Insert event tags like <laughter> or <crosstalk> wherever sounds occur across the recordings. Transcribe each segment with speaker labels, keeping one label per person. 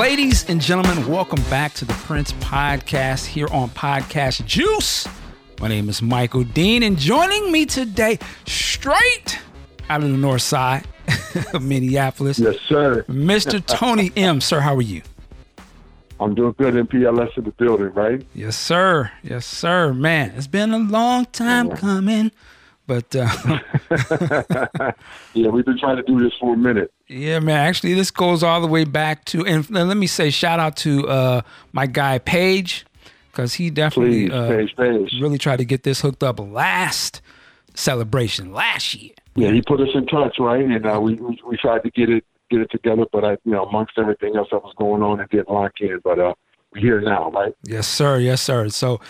Speaker 1: Ladies and gentlemen, welcome back to the Prince Podcast here on Podcast Juice. My name is Michael Dean, and joining me today, straight out of the north side of <laughs> Minneapolis,
Speaker 2: Yes, sir.
Speaker 1: Mr. <laughs> Tony M. Sir, how are you?
Speaker 2: I'm doing good MPLS in the building, right?
Speaker 1: Yes, sir. Yes, sir. Man, it's been a long time coming, but uh, <laughs>
Speaker 2: Yeah, we've been trying to do this for a minute.
Speaker 1: Yeah, man. Actually, this goes all the way back to, and let me say, shout out to uh, my guy Paige, because he definitely
Speaker 2: Please,
Speaker 1: uh,
Speaker 2: Paige, Paige.
Speaker 1: really tried to get this hooked up last celebration last year.
Speaker 2: Yeah, he put us in touch, right? And uh, we, we we tried to get it get it together, but I, you know, amongst everything else that was going on, it didn't lock in. But uh, we're here now, right?
Speaker 1: Yes, sir. Yes, sir. So,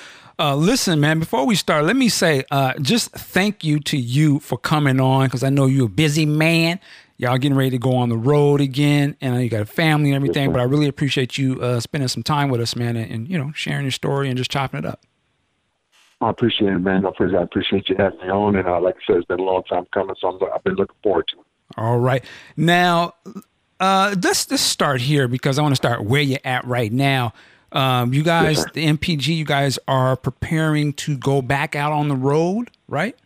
Speaker 1: uh, listen, man. Before we start, let me say, uh, just thank you to you for coming on because I know you're a busy man. Y'all getting ready to go on the road again, and you got a family and everything.
Speaker 2: sir.
Speaker 1: but I really appreciate you uh, spending some time with us, man, and, and you know sharing your story and just chopping it up.
Speaker 2: I appreciate it, man. I appreciate, I appreciate you having me on. And uh, like I said, it's been a long time coming, so I'm, I've been looking forward to it.
Speaker 1: All right. Now, uh, let's let's start here because I want to start where you're at right now. Um, you guys,
Speaker 2: sir.
Speaker 1: the NPG, you guys are preparing to go back out on the road, right?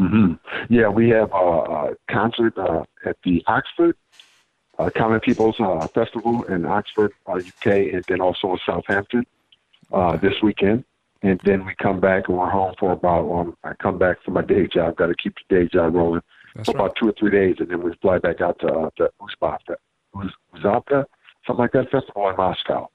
Speaker 2: hmm Yeah, we have a, a concert uh, at the Oxford uh, Common People's uh, Festival in Oxford, uh, UK, and then also in Southampton uh, this weekend. And then we come back and we're home for about. Um, I come back from my day job. Got to keep the day job rolling
Speaker 1: That's
Speaker 2: for about two or three days, and then we fly back out to uh, to Uzbekistan, Uz- Uzbekistan, something like that festival in Moscow.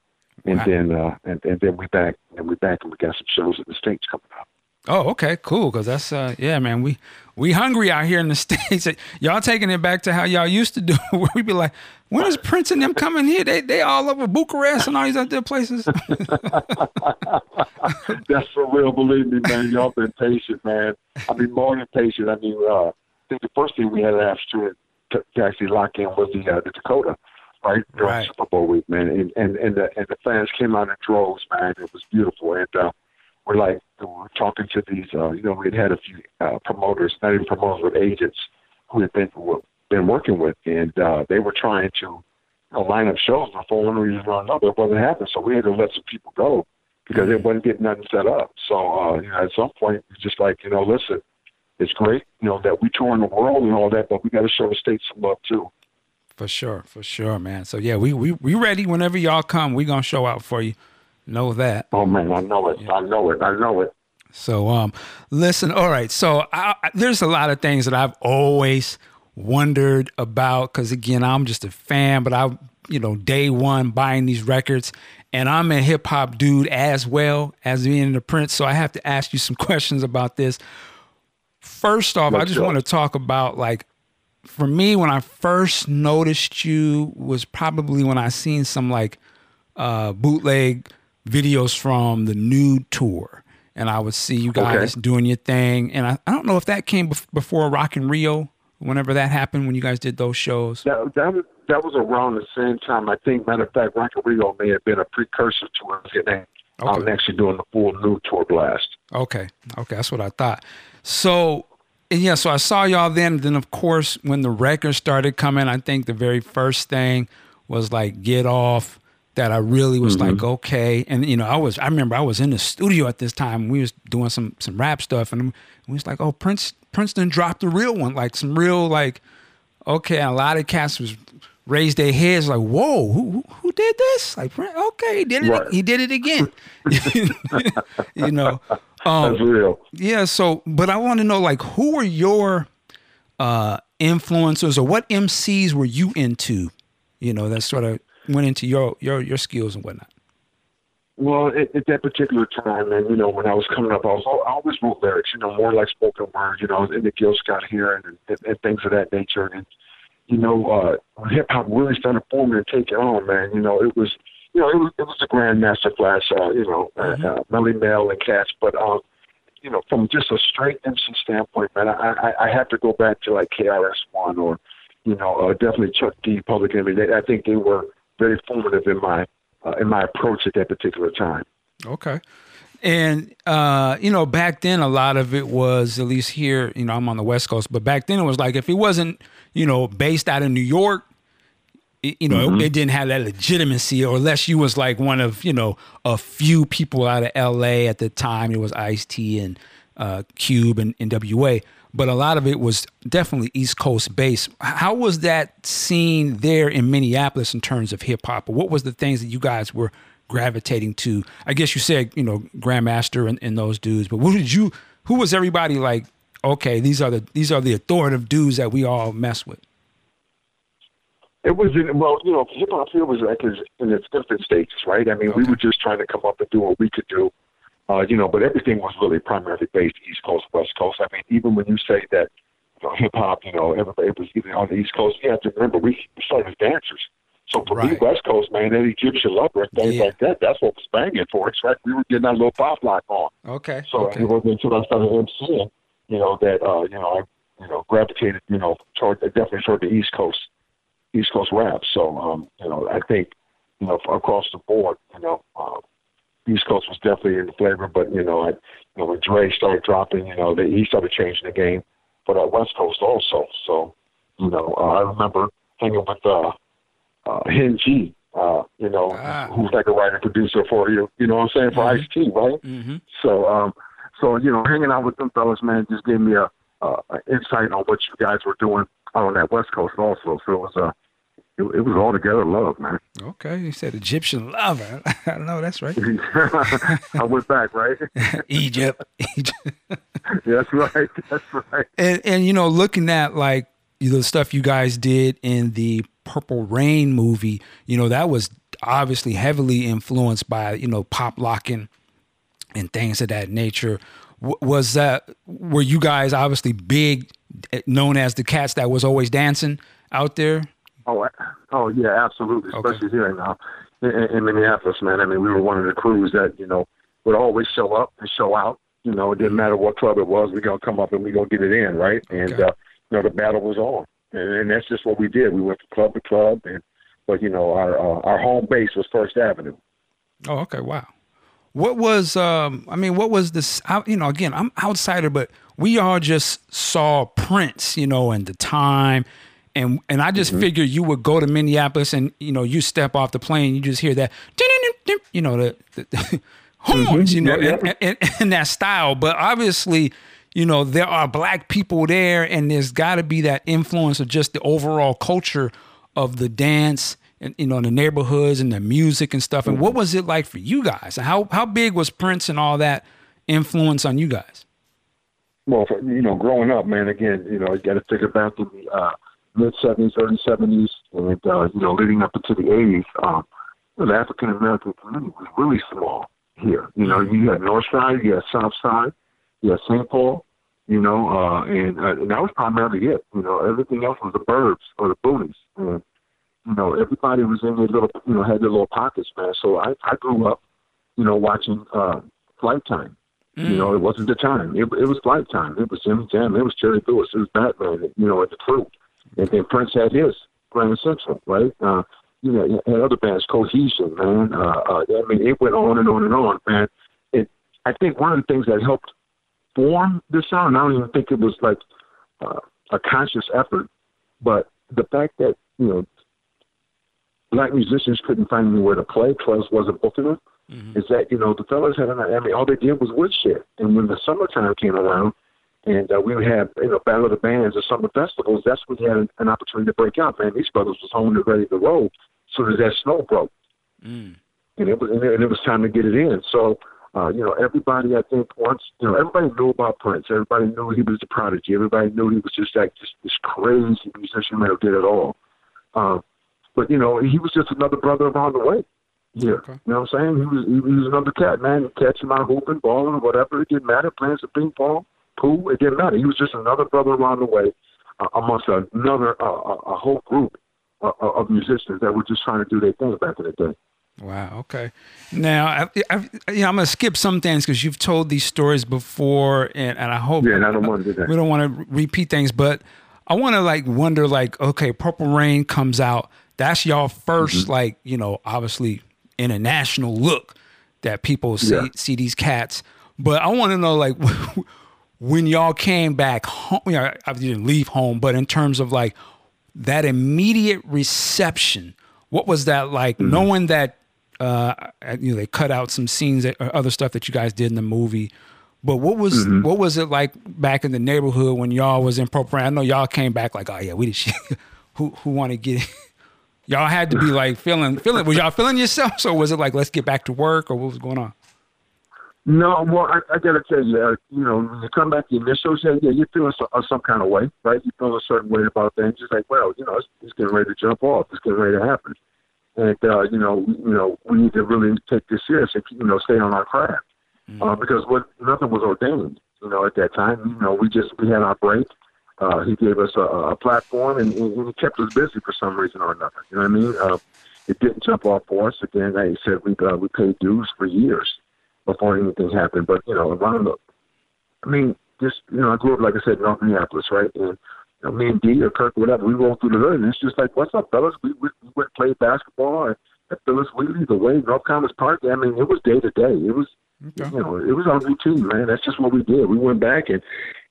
Speaker 2: And
Speaker 1: Wow.
Speaker 2: then uh, and, and then we back and we back and we got some shows in the states coming up.
Speaker 1: Oh, okay, cool. Because that's uh, yeah, man. We we hungry out here in the <laughs> states. Y'all taking it back to how y'all used to do. <laughs> Where we be like, when is Prince and them coming here? They they all over Bucharest and all these other places. <laughs>
Speaker 2: That's for real. Believe me, man. Y'all been patient, man. I mean, more than patient. I mean, uh, I think the first thing we had to ask to, to, to actually lock in was the uh, the Dakota, right? During
Speaker 1: Right.
Speaker 2: Super Bowl week, man. And and and the and the fans came out in droves, man. It was beautiful, and uh, we're like we're talking to these. Uh, you know, we had had a few uh, promoters, not even promoters, but agents who had been been working with, and uh, they were trying to you know, line up shows, but for one reason or another, it wasn't happening. So we had to let some people go because they wasn't getting nothing set up. So uh, you know, at some point, it's just like you know, listen, it's great, you know, that we tour in the world and all that, but we got to show the states some love too.
Speaker 1: For sure, for sure, man. So yeah, we we we ready whenever y'all come. We gonna show out for you. Know that.
Speaker 2: Oh man, I know it, I know it, I know it.
Speaker 1: So, um, listen. All right. So, I, I, there's a lot of things that I've always wondered about because, again, I'm just a fan. But I, you know, day one buying these records, and I'm a hip hop dude as well as being in the Prince. So, I have to ask you some <laughs> questions about this. First off, I
Speaker 2: Let's
Speaker 1: just want to talk about like for me when I first noticed you was probably when I seen some like uh, bootleg videos from the nude tour, and I would see you guys doing your thing. And I, I don't know if that came bef- before Rock in Rio, whenever that happened when you guys did those shows.
Speaker 2: That that was that was around the same time. I think, matter of fact, Rock in Rio may have been a precursor to us getting um,
Speaker 1: Okay.
Speaker 2: actually doing the full new tour blast.
Speaker 1: Okay, okay, that's what I thought. So. And Yeah, so I saw y'all then. Then, of course, when the records started coming, I think the very first thing was like "Get Off." That I really was like, mm-hmm. okay, and you know, I was. I remember I was in the studio at this time. We was doing some some rap stuff, and we was like, oh, Prince Princeton dropped the real one, like some real like, okay. And a lot of cats was raised their heads like, whoa, who who, who did this? Like, okay, he did it.
Speaker 2: Right.
Speaker 1: He did it again. <laughs> you know. Um,
Speaker 2: That's real.
Speaker 1: yeah. So, but I want to know, like, who were your uh, influencers, or what MCs were you into? You know, that sort of went into your your your skills and whatnot.
Speaker 2: Well, at, at that particular time, and you know, when I was coming up, I was I always wrote lyrics, you know, more like spoken word, you know, in the Gil Scott-Heron and, and, and things of that nature. And you know, uh, hip hop really started forming and taking on, man, you know, it was, you know, it was it was a Grandmaster Flash, uh, you know, uh, uh, Melle Mel and Cats, but um, you know, from just a straight MC standpoint, man, I I, I have to go back to like KRS One or, you know, uh, definitely Chuck D, Public Enemy. They, I think they were very formative in my uh, in my approach at that particular time.
Speaker 1: Okay. And uh, you know, back then a lot of it was at least here, you know, I'm on the West Coast, but back then it was like if it wasn't, you know, based out of New York, you know, mm-hmm. it, didn't have that legitimacy, or unless you was like one of you know a few people out of L.A. at the time. It was Ice T and uh, Cube and N.W.A. But a lot of it was definitely East Coast based. How was that scene there in Minneapolis in terms of hip hop? What was the things that you guys were gravitating to? I guess you said you know Grandmaster and, and those dudes, but who did you? Who was everybody like? Okay, these are the these are the authoritative dudes that we all mess with.
Speaker 2: It was in, well, you know, hip hop here was like in its infant stages, right? I mean, okay. we were just trying to come up and do what we could do, uh, you know. But everything was really primarily based East Coast, West Coast. I mean, even when you say that you know, hip hop, you know, everybody was even on the East Coast. You have to remember we started as dancers. So for right. me, West Coast, man, that Egyptian lover and things yeah. like that, that's what was banging for us, right? We were getting that little pop lock on.
Speaker 1: Okay.
Speaker 2: So
Speaker 1: okay.
Speaker 2: it wasn't until I started MCing, you know, that uh, you know, I you know, gravitated, you know, toward definitely toward the East Coast. East Coast rap. So, um, you know, I think, you know, across the board, you know, um, East Coast was definitely in the flavor, but you know, I, you know, when Dre started dropping, you know, they, he started changing the game for that West Coast also. So, you know, uh, I remember hanging with uh, uh, Hen Gee, uh, you know, ah. who's like a writer producer for you, you know what I'm saying, for mm-hmm. Ice T, right?
Speaker 1: Mm-hmm.
Speaker 2: So, um, so you know, hanging out with them fellas, man, just gave me a, uh, an insight on what you guys were doing on that West Coast also. So it was uh, it, it was all together love, man.
Speaker 1: Okay, you said Egyptian love. <laughs> I know that's right. <laughs>
Speaker 2: I went back, right? <laughs>
Speaker 1: Egypt, Egypt.
Speaker 2: that's right. That's right.
Speaker 1: And and you know, looking at like the stuff you guys did in the Purple Rain movie, you know, that was obviously heavily influenced by you know pop locking and things of that nature. was that were you guys obviously big, eh, known as the cats that was always dancing out there?
Speaker 2: Oh, oh yeah, absolutely. Okay. Especially here in, uh, in, in Minneapolis, man. I mean, we were one of the crews that you know would always show up and show out. You know, it didn't matter what club it was. We gonna come up and we gonna get it in, right? And okay. uh, you know, the battle was on, and, and that's just what we did. We went from club to club, and but you know, our uh, our home base was First Avenue.
Speaker 1: Oh, okay, wow. What was um? I mean, what was this? You know, again, I'm outsider, but we all just saw Prince, you know, and the time and and I just mm-hmm. figured you would go to Minneapolis and you know you step off the plane, you just hear that, you know the, the <laughs> horns, mm-hmm. you know, yeah, yeah. And, and, and, that style. But obviously, you know there are black people there, and there's got to be that influence of just the overall culture of the dance. And, you know, in the neighborhoods and the music and stuff. And what was it like for you guys? How how big was Prince and all that influence on you guys?
Speaker 2: Well, for, you know, growing up, man. Again, you know, you got to think about the uh, mid seventies, early seventies, and uh, you know, leading up into the eighties, um, the African American community was really small here. You know, you had North Side, you had South Side, you had St. Paul, you know, uh, and, uh, and that was primarily it. You know, everything else was the burbs or the boonies, and you know, everybody was in their little, you know, had their little pockets, man. So I, I grew up, you know, watching uh, Flyte Tyme. Mm. You know, it wasn't the time. It, it was Flyte Tyme. It was Jimmy Jam. It was Terry Lewis. It was Batman. You know, and the crew. And then Prince had his Grand Central, right? Uh, you know, and other bands, Cohesion, man. Uh, uh, I mean, it went on and on and on, man. It, I think one of the things that helped form this sound, I don't even think it was like uh, a conscious effort, but the fact that, you know, black musicians couldn't find anywhere to play, Trust wasn't booking them, mm-hmm. is that, you know, the fellas had an, I mean, all they did was woodshed. And when the summertime came around, and uh, we would have you know battle of the bands or summer festivals. That's when we had an, an opportunity to break out. Man, these brothers was home and ready to roll. So as that snow broke,
Speaker 1: mm.
Speaker 2: and it was and it was time to get it in. So uh, you know everybody I think once you know everybody knew about Prince. Everybody knew he was a prodigy. Everybody knew he was just like just this crazy musician who did it all. Uh, but you know he was just another brother around the way. Yeah, okay. you know what I'm saying? He was he was another cat man, catching my hooping, balling, whatever. It didn't matter. Playing some ping pong who it didn't matter. He was just another brother around the way, uh, amongst another uh, a whole group uh, of musicians that were just trying to do their thing back in the day.
Speaker 1: Wow. Okay. Now, I, I, you know, I'm going to skip some things because you've told these stories before, and, and I hope
Speaker 2: yeah, and I don't want to do that.
Speaker 1: We don't want to repeat things, but I want to like wonder, like, okay, Purple Rain comes out. That's y'all 1st mm-hmm. like, you know, obviously international look that people see yeah. see these cats. But I want to know, like, <laughs> when y'all came back home, you know, I didn't leave home, but in terms of like that immediate reception. What was that like? Mm-hmm. Knowing that uh, you know they cut out some scenes or other stuff that you guys did in the movie. But what was mm-hmm. what was it like back in the neighborhood when y'all was in Purple Rain? I know y'all came back like, oh yeah, we did. shit. <laughs> who who want to get? <laughs> y'all had to be like feeling feeling. Was y'all feeling yourself? or was it like let's get back to work, or what was going on?
Speaker 2: No, well, I, I got to tell you, uh, you know, when you come back to the initial yeah, yeah, you're feeling some, uh, some kind of way, right? You feel a certain way about things. It's like, well, you know, it's, it's getting ready to jump off. It's getting ready to happen, and uh, you know, you know, we need to really take this serious and you know, stay on our craft mm-hmm. uh, because what nothing was ordained, you know, at that time. You know, we just we had our break. Uh, he gave us a, a platform and, and he kept us busy for some reason or another. You know what I mean? Uh, it didn't jump off for us. Again, like I said, we uh, we paid dues for years before anything happened. But you know, around the, I mean, just you know, I grew up like I said, North Minneapolis, right? And you know, me and D or Kirk, or whatever, we rolled through the hood, and it's just like, what's up, fellas? We we, we went and played basketball at, at Phyllis Wheatley, the way North Commons Park. I mean, it was day to day. It was. Okay. You know, it was our routine, man. That's just what we did. We went back, and,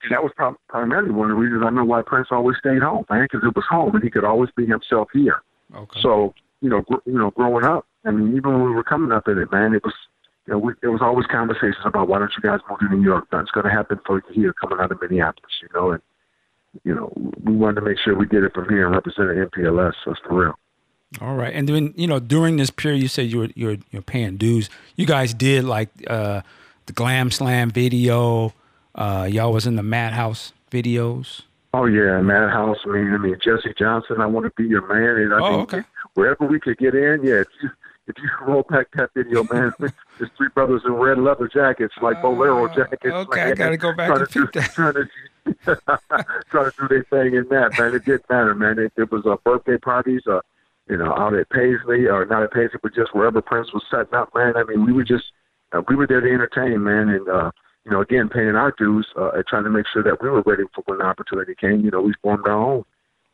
Speaker 2: and that was prim- primarily one of the reasons I know why Prince always stayed home, man, because it was home, and he could always be himself here. Okay. So, you know, gr- you know, growing up, I mean, even when we were coming up in it, man, it was you know, we, there was always conversations about why don't you guys move to New York? That's going to happen for you here coming out of Minneapolis, you know, and you know, we wanted to make sure we did it from here and represented MPLS. It's for real.
Speaker 1: All right, and then you know, during this period, you said you were you're you're paying dues. You guys did like uh, the Glam Slam video. Uh, y'all was in the Madhouse videos.
Speaker 2: Oh yeah, Madhouse. I mean, I mean Jesse Johnson. I want to be your man. And I
Speaker 1: oh,
Speaker 2: mean,
Speaker 1: okay.
Speaker 2: Wherever we could get in, yeah if you roll back that video, man, <laughs> there's three brothers in red leather jackets, like bolero uh, jackets.
Speaker 1: Okay, I got to go back and
Speaker 2: do,
Speaker 1: that.
Speaker 2: Trying to, <laughs> <laughs> trying to do their thing in that, man. It didn't matter, man. It, it was uh, birthday parties, uh, you know, out at Paisley, or not at Paisley, but just wherever Prince was setting up, man. I mean, we were just, uh, we were there to entertain, man, and, uh, you know, again, paying our dues uh, and trying to make sure that we were ready for when the opportunity came. You know, we formed our own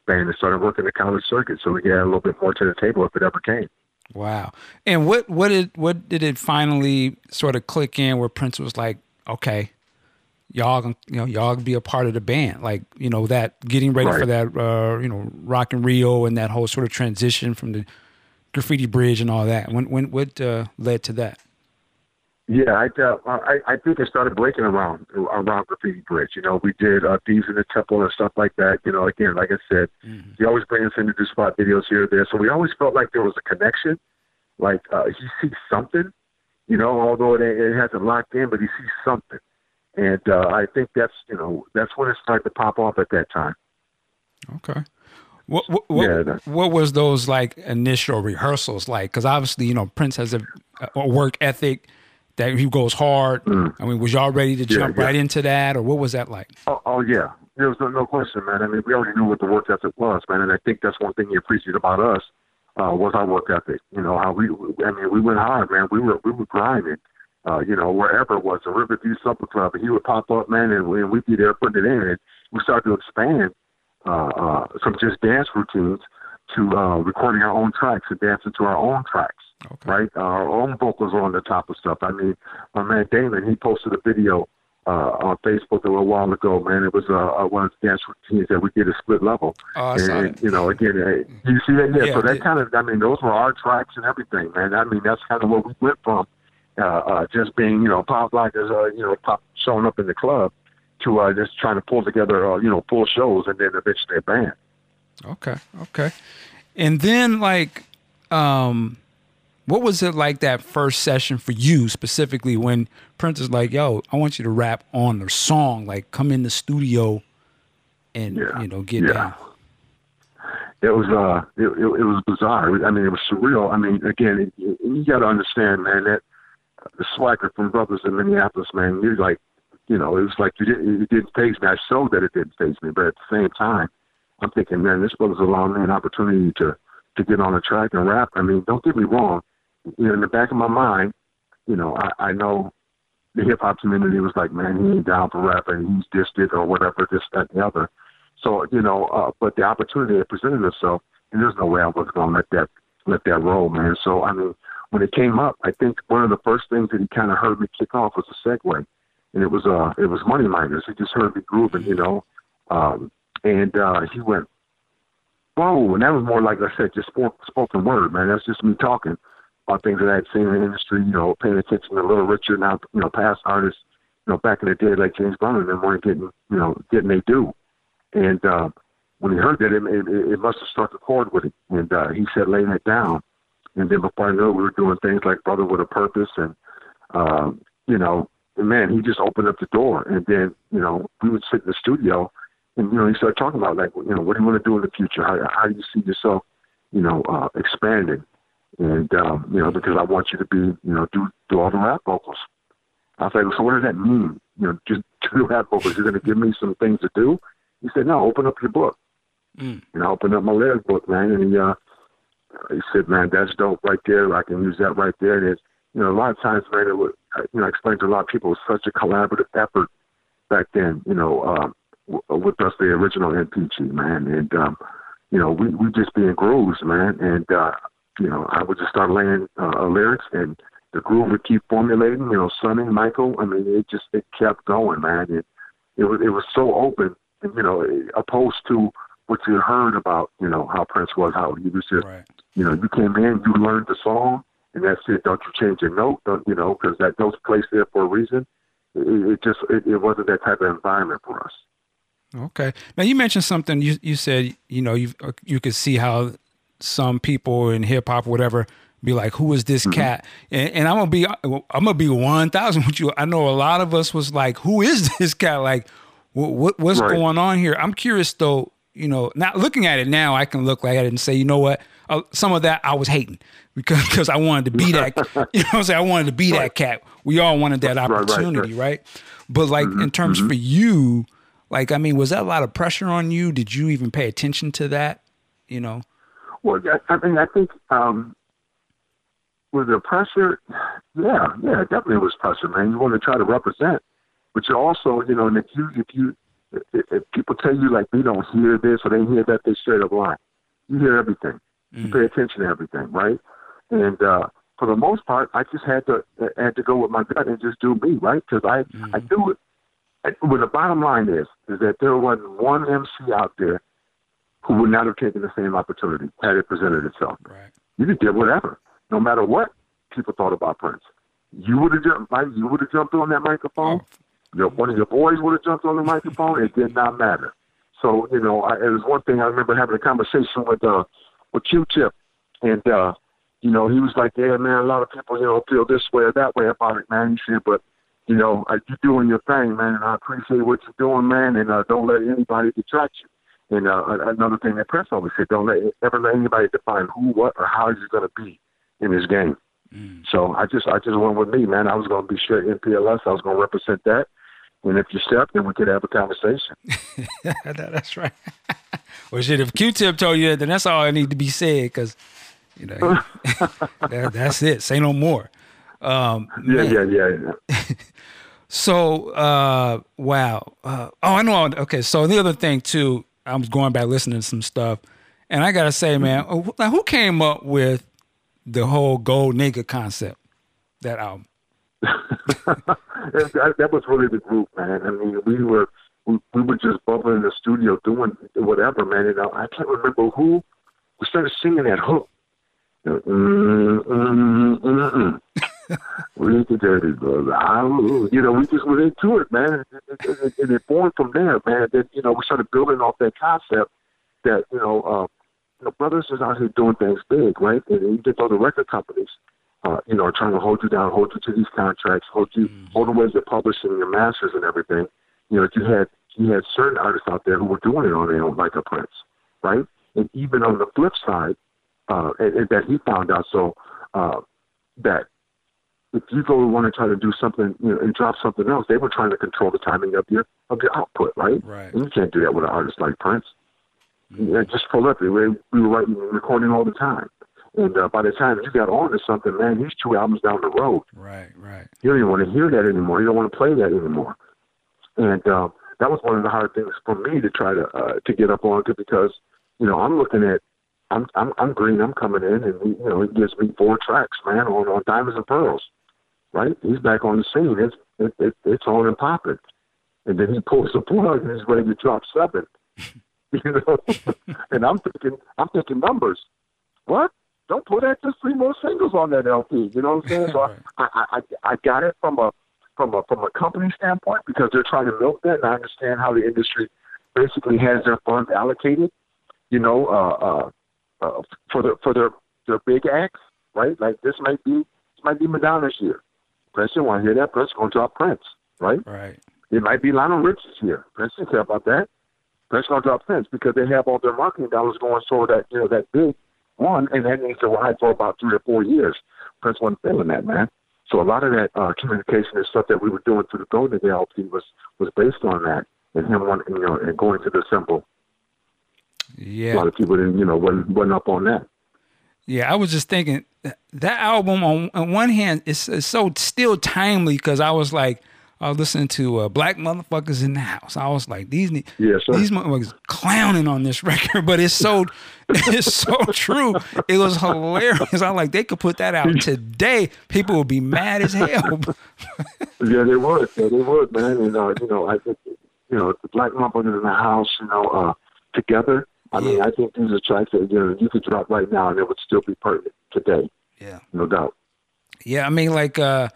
Speaker 2: band and started working the college circuit so we could add a little bit more to the table if it ever came.
Speaker 1: Wow. And what what did what did it finally sort of click in where Prince was like, okay, y'all you know y'all be a part of the band, like you know that getting ready right. for that uh, you know Rock in Rio and that whole sort of transition from the graffiti bridge and all that. When when what uh, led to that?
Speaker 2: Yeah, I, uh, I I think it started breaking around around Graffiti Bridge. You know, we did uh, Thieves in the Temple and stuff like that. You know, again, like I said, mm-hmm. he always brings us in to do spot videos here or there. So we always felt like there was a connection. Like uh, he sees something, you know, although it, it hasn't locked in, but he sees something. And uh, I think that's you know that's when it started to pop off at that time.
Speaker 1: Okay. What what, what, yeah, what was those like initial rehearsals like? Because obviously, you know, Prince has a, a work ethic that he goes hard. Mm. I mean, was y'all ready to jump yeah, yeah. right into that, or what was that like?
Speaker 2: Oh, oh yeah, there was no, no, question, man. I mean, we already knew what the work ethic was, man, and I think that's one thing he appreciated about us uh, was our work ethic. You know how we, I mean, we went hard, man. We were we were grinding. Uh, you know, wherever it was, the Riverview Supper Club, and he would pop up, man, and, and we'd be there putting it in, and we started to expand uh, uh, from just dance routines to uh, recording our own tracks and dancing to our own tracks. Okay. Right, our own vocals are on the top of stuff. I mean, my man Damon, he posted a video uh, on Facebook a little while ago. Man, it was uh, uh one of the dance routines that we did a split level.
Speaker 1: Oh,
Speaker 2: and, you know, again, uh, you see that? Yeah. yeah so that kind of, I mean, those were our tracks and everything, man. I mean, that's kind of what we went from. Uh, uh, just being, you know, pop like as uh, you know, pop showing up in the club to uh, just trying to pull together, uh, you know, full shows and then eventually a band.
Speaker 1: Okay, okay, and then like, um, what was it like that first session for you specifically when Prince is like, "Yo, I want you to rap on the song, like come in the studio and yeah. you know get yeah. down."
Speaker 2: It was uh, it, it, it, was bizarre. I mean, it was surreal. I mean, again, it, you got to understand, man, that the swagger from Brothers in Minneapolis, man, you're like, you know, it was like you didn't, it didn't phase me. I showed that it didn't phase me, but at the same time, I'm thinking, man, this brother's allowing me an opportunity to to get on a track and rap. I mean, don't get me wrong you know, in the back of my mind, you know, I, I know the hip hop community was like, man, he ain't down for rapping, he's dissed it or whatever, this, that, and the other. So, you know, uh, but the opportunity that presented itself, and there's no way I was going to let that let that roll, man. So, I mean, when it came up, I think one of the first things that he kind of heard me kick off was a segue, and it was uh, it was Money Miners. He just heard me grooving, you know, um, and uh, he went, whoa, and that was more like I said, just spoken word, man. That's just me talking about things that I had seen in the industry, you know, paying attention to Little Richard, now, you know, past artists, you know, back in the day like James Brown and them weren't getting, you know, getting they due. And uh, when he heard that, it, it, it must have struck a chord with him. And uh, he said, laying it down. And then before I knew it, we were doing things like Brother with a Purpose. And, um, you know, man, he just opened up the door. And then, you know, we would sit in the studio and, you know, he started talking about, like, you know, what do you want to do in the future? How, how do you see yourself, you know, uh, expanding? And, um, you know, because I want you to be, you know, do, do all the rap vocals. I was like, so what does that mean? You know, just <laughs> do rap vocals. You're going to give me some things to do? He said, no, open up your book. Mm. And I opened up my lyric book, man, and he, uh, he said, man, that's dope right there. I can use that right there. And it's, you know, a lot of times, man, it would, you know, I explained to a lot of people, it was such a collaborative effort back then, you know, um, with us, the original NPG, man. And, um, you know, we, we just being in grooves, man. And, uh, you know, I would just start laying uh, lyrics and the groove would keep formulating, you know, Sonny, Michael. I mean, it just, it kept going, man. It, it was, it was so open, you know, opposed to what you heard about, you know, how Prince was, how he was just, right. you know, you came in, you learned the song, and that's it. Don't you change your note, don't, you know, because that note's placed there for a reason. It, it just, it, it wasn't that type of environment for us.
Speaker 1: Okay. Now you mentioned something. You you said you know you you could see how some people in hip hop whatever be like, who is this mm-hmm. cat? And, and, I'm gonna be I'm gonna be one thousand with you. I know a lot of us was like, who is <laughs> this cat? Like, what, what what's right. going on here? I'm curious though. You know, not looking at it now, I can look like at it and say, you know what? Uh, some of that I was hating because <laughs> because I wanted to be that. <laughs> you know, what I'm saying I wanted to be right. that cat. We all wanted that opportunity, right? right? But like mm-hmm. in terms mm-hmm. for you, like, I mean, was that a lot of pressure on you? Did you even pay attention to that? You know?
Speaker 2: Well, I mean, I think um, with the pressure, yeah, yeah, definitely was pressure, man. You want to try to represent, but you also, you know, and if you if you if, if people tell you like they don't hear this or they hear that, they straight up lie. You hear everything. Mm. You pay attention to everything, right? And uh, for the most part, I just had to had to go with my gut and just do me, right? Because I mm. I do it well, the bottom line is, is that there wasn't one MC out there who would not have taken the same opportunity had it presented itself.
Speaker 1: Right.
Speaker 2: You could get whatever, no matter what people thought about Prince. You would have jumped, you would have jumped on that microphone. Your, one of your boys would have jumped on the microphone. It did not matter. So you know, I, it was one thing I remember having a conversation with uh with Q-Tip, and uh, you know, he was like, "Yeah, man, a lot of people, you know, feel this way or that way about it, man." Said, "But you know, uh, you're doing your thing, man, and I appreciate what you're doing, man, and uh, don't let anybody detract you. And uh, another thing that Prince always said, don't let ever let anybody define who, what, or how you're going to be in this game. Mm. So I just I just went with me, man. I was going to be straight MPLS. I was going to represent that. And if you step, then we could have a conversation. <laughs>
Speaker 1: that's right. <laughs> well, shit, if Q-Tip told you that, then that's all I need to be said, because you know <laughs> that, that's it. Say no more. Um,
Speaker 2: yeah, yeah, yeah, yeah.
Speaker 1: so, uh, wow. Uh, oh, I know. Okay, so the other thing too, I was going back listening to some stuff, and I gotta say, man, mm-hmm. who came up with the whole gold nigga concept? That album. <laughs>
Speaker 2: that, that was really the group, man. I mean, we were we, we were just bubbling in the studio doing whatever, man. And I, I can't remember who we started singing that hook. Mm, mm, mm, <laughs> we the dirty brother. I, you know, we just went into it, man, and, and, and it formed from there, man. Then you know, we started building off that concept that you know, uh, you know, brothers is out here doing things big, right? And even though the record companies, uh, you know, are trying to hold you down, hold you to these contracts, hold you, mm-hmm. hold the ways of publishing your masters and everything. You know, you had you had certain artists out there who were doing it on their own, like a Prince, right? And even on the flip side, uh, and, and that he found out, so uh, that if you go and want to try to do something you know, and drop something else, they were trying to control the timing of your of your output, right?
Speaker 1: Right.
Speaker 2: And you can't do that with an artist like Prince. Mm-hmm. Yeah, just prolific. We, we were writing, and recording all the time. And uh, by the time you got on to something, man, he's two albums down the road.
Speaker 1: Right, right.
Speaker 2: You don't even want to hear that anymore. You don't want to play that anymore. And uh, that was one of the hard things for me to try to uh, to get up on to because you know I'm looking at I'm I'm I'm green. I'm coming in, and you know he gives me four tracks, man, on on Diamonds and Pearls right? He's back on the scene. It's it, it, it's on and popping. And then he pulls the plug and he's ready to drop seven. <laughs> You know, <laughs> and I'm thinking, I'm thinking numbers. What? Don't put that just three more singles on that LP. You know what I'm saying? So <laughs> I, I, I, I got it from a from a from a company standpoint because they're trying to milk that, and I understand how the industry basically has their funds allocated. You know, uh, uh, uh, for the for their their big acts, right? Like this might be this might be Madonna's year. Prince want to hear that. Prince going to drop Prince, right?
Speaker 1: Right.
Speaker 2: It might be Lionel Richie's here. Prince didn't care about that. Prince going to drop Prince because they have all their marketing dollars going toward that you know that big one, and that needs to ride for about three or four years. Prince wasn't feeling that, man. So a lot of that uh, communication and stuff that we were doing through the Golden Day LP was was based on that, and him wanting you know and going to the symbol.
Speaker 1: Yeah.
Speaker 2: A lot of people didn't you know wasn't, wasn't up on that.
Speaker 1: Yeah, I was just thinking that album on, on one hand is, is so still timely because I was like, I was listening to uh, Black Motherfuckers in the House. I was like, these
Speaker 2: Yes,
Speaker 1: these motherfuckers clowning on this <laughs> record, but it's so it's so true. It was hilarious. I'm like, they could put that out today. People would be mad as hell. <laughs>
Speaker 2: Yeah, they would. Yeah, they would, man. And uh, you know, I think you know the Black Motherfuckers in the House, you know, uh, together. I mean, I think these are tracks that you know you could drop right now and it would still be pertinent today,
Speaker 1: yeah.
Speaker 2: no doubt.
Speaker 1: Yeah, I mean, like, uh,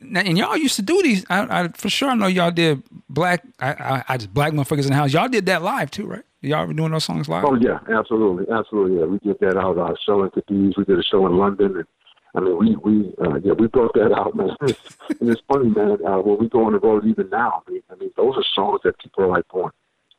Speaker 1: and y'all used to do these. I, I for sure I know y'all did black. I, I, I just black motherfuckers in the house. Y'all did that live too, right? Y'all were doing those songs live.
Speaker 2: Oh yeah, absolutely, absolutely. Yeah, we did that out our show in Cadiz. We did a show in London, and I mean, we we uh, yeah we brought that out, man. <laughs> and it's funny, man. Uh, when we go on the road, even now, I mean, I mean, those are songs that people are like, "Boy,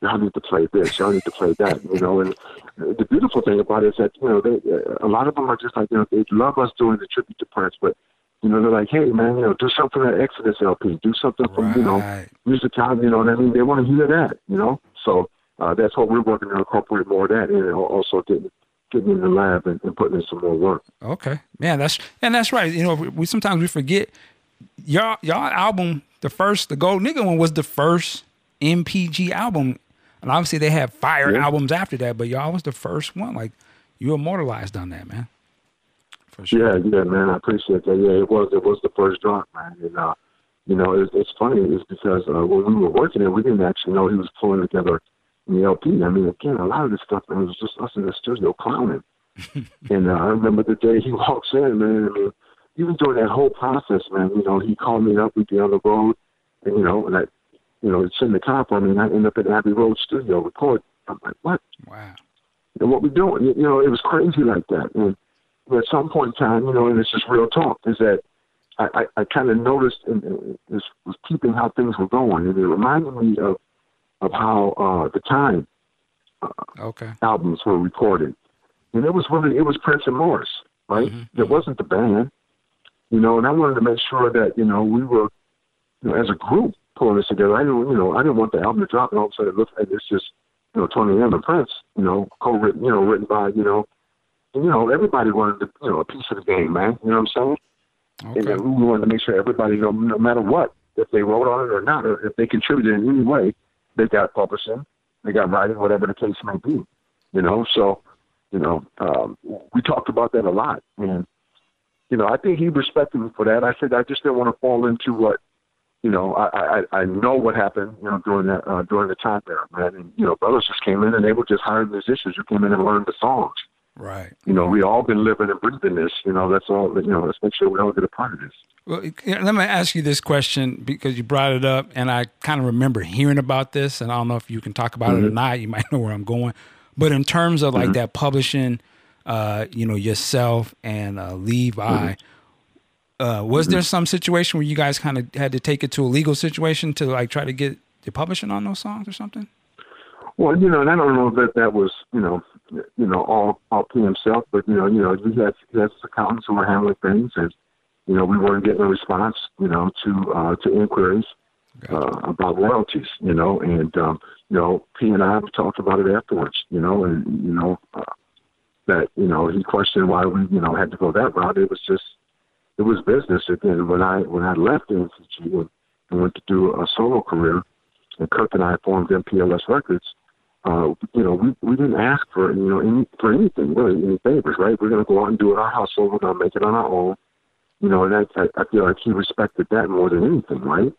Speaker 2: y'all need to play this, y'all need to play that," you know. And the beautiful thing about it is that you know, they uh, a lot of them are just like you know they love us doing the tribute to Prince, but you know they're like, "Hey, man, you know, do something at Exodus LP, do something from you know."
Speaker 1: Right.
Speaker 2: music time, you know what I mean? They want to hear that, you know? So uh, that's what we're working to incorporate more of that and also getting getting in the lab and, and putting in some more work.
Speaker 1: Okay, man, that's and that's right. You know, we, we sometimes we forget y'all y'all album. The first, the Gold Nigga one was the first NPG album, and obviously they had fire
Speaker 2: Yeah.
Speaker 1: albums after that. But y'all was the first one. Like you immortalized on that, man. For sure.
Speaker 2: Yeah, yeah, man, I appreciate that. Yeah, it was it was the first drop, man. And uh, you know, it's, it's funny is because uh, when we were working it, we didn't actually know he was pulling together the LP. I mean, again, a lot of this stuff man, was just us in the studio clowning. <laughs> and uh, I remember the day he walks in, man. I mean, even during that whole process, man, you know, he called me up. We'd be on the road, and you know, and I, you know, it's in the for me, and I end up at Abbey Road Studio record. I'm like, what?
Speaker 1: Wow.
Speaker 2: and what we doing. You know, it was crazy like that. And at some point in time, you know, and it's just real talk, is that I, I, I kind of noticed and, and was, was keeping how things were going, and it reminded me of of how uh, the time uh,
Speaker 1: Okay.
Speaker 2: albums were recorded, and it was really it was Prince and Morris, right? Mm-hmm, it mm-hmm. wasn't the band, you know. And I wanted to make sure that you know we were, you know, as a group pulling this together. I didn't, you know, I didn't want the album to drop and all of a sudden it looks it's just, you know, Tony M and Prince, you know, co-written, you know, written by, you know, and, you know, everybody wanted, to, you know, a piece of the game, man. You know what I'm saying?
Speaker 1: Okay.
Speaker 2: then we wanted to make sure everybody, no, no matter what, if they wrote on it or not, or if they contributed in any way, they got publishing, they got writing, whatever the case may be. You know, so you know, um, we talked about that a lot, and you know, I think he respected me for that. I said I just didn't want to fall into what, you know, I I, I know what happened, you know, during that uh, during the time there, man. And you know, brothers just came in and they were just hired musicians who came in and learned the songs.
Speaker 1: Right.
Speaker 2: You know, we all been living and breathing this. You know, that's all. You know, let's make sure we all get a part of this.
Speaker 1: Well, let me ask you this question because you brought it up, and I kind of remember hearing about this, and I don't know if you can talk about it or not. You might <laughs> know where I'm going, but in terms of like that publishing, uh, you know, yourself and uh, Levi, uh, was there some situation where you guys kind of had to take it to a legal situation to like try to get the publishing on those songs or something?
Speaker 2: Well, you know, and I don't know that that was, you know, you know, all all P himself, but you know, you know, we had he had accountants who were handling things, and you know, we weren't getting a response, you know, to uh, to inquiries uh, about royalties, you know, and um, you know, P and I talked about it afterwards, you know, and you know, uh, that you know, he questioned why we, you know, had to go that route. It was just, it was business. Again, when I when I left NPG and, and went to do a solo career, and Kirk and I formed MPLS Records uh, you know, we we didn't ask for you know any for anything really any favors, right? We're gonna go out and do it our hustle. We're gonna make it on our own, you know. And I I, I feel like he respected that more than anything, right?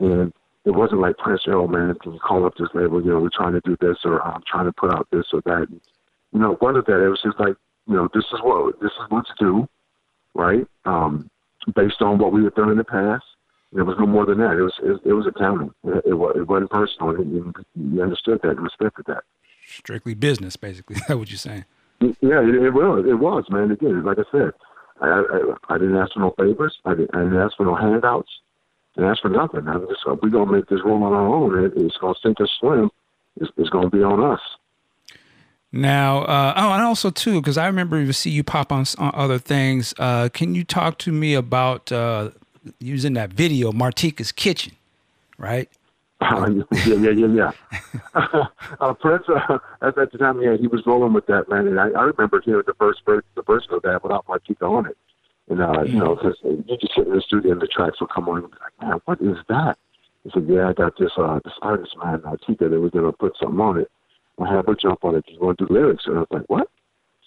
Speaker 2: And it wasn't like Prince, oh man, can you call up this label? You know, we're trying to do this, or I'm trying to put out this or that. You know, one of that, it was just like, you know, this is what this is what to do, right? Um, based on what we had done in the past. it was no more than that. It was it, it was accounting. It, it, it wasn't personal. You, you understood that and respected that.
Speaker 1: Strictly business, basically. <laughs> That's what you're saying.
Speaker 2: Yeah, it, it was. It was, man. Again, like I said, I, I, I didn't ask for no favors. I didn't, I didn't ask for no handouts. I didn't ask for nothing. I just, we're gonna make this roll on our own. It, it's gonna sink or swim. It's, it's gonna be on us.
Speaker 1: Now, uh, oh, and also too, because I remember you see you pop on, on other things. Uh, can you talk to me about uh, using that video, Martika's Kitchen, right?
Speaker 2: Uh, <laughs> yeah, yeah, yeah, yeah. <laughs> uh, Prince, uh, at that time, yeah, he was rolling with that man, and I, I remember hearing the first verse, the of that without Martika on it, and uh, you know, because you just sit in the studio and the tracks will come on, and be like, man, what is that? He said, yeah, I got this uh, this artist, man, Martika, that was gonna put something on it. I have her jump on it. You want to do lyrics? And I was like, what?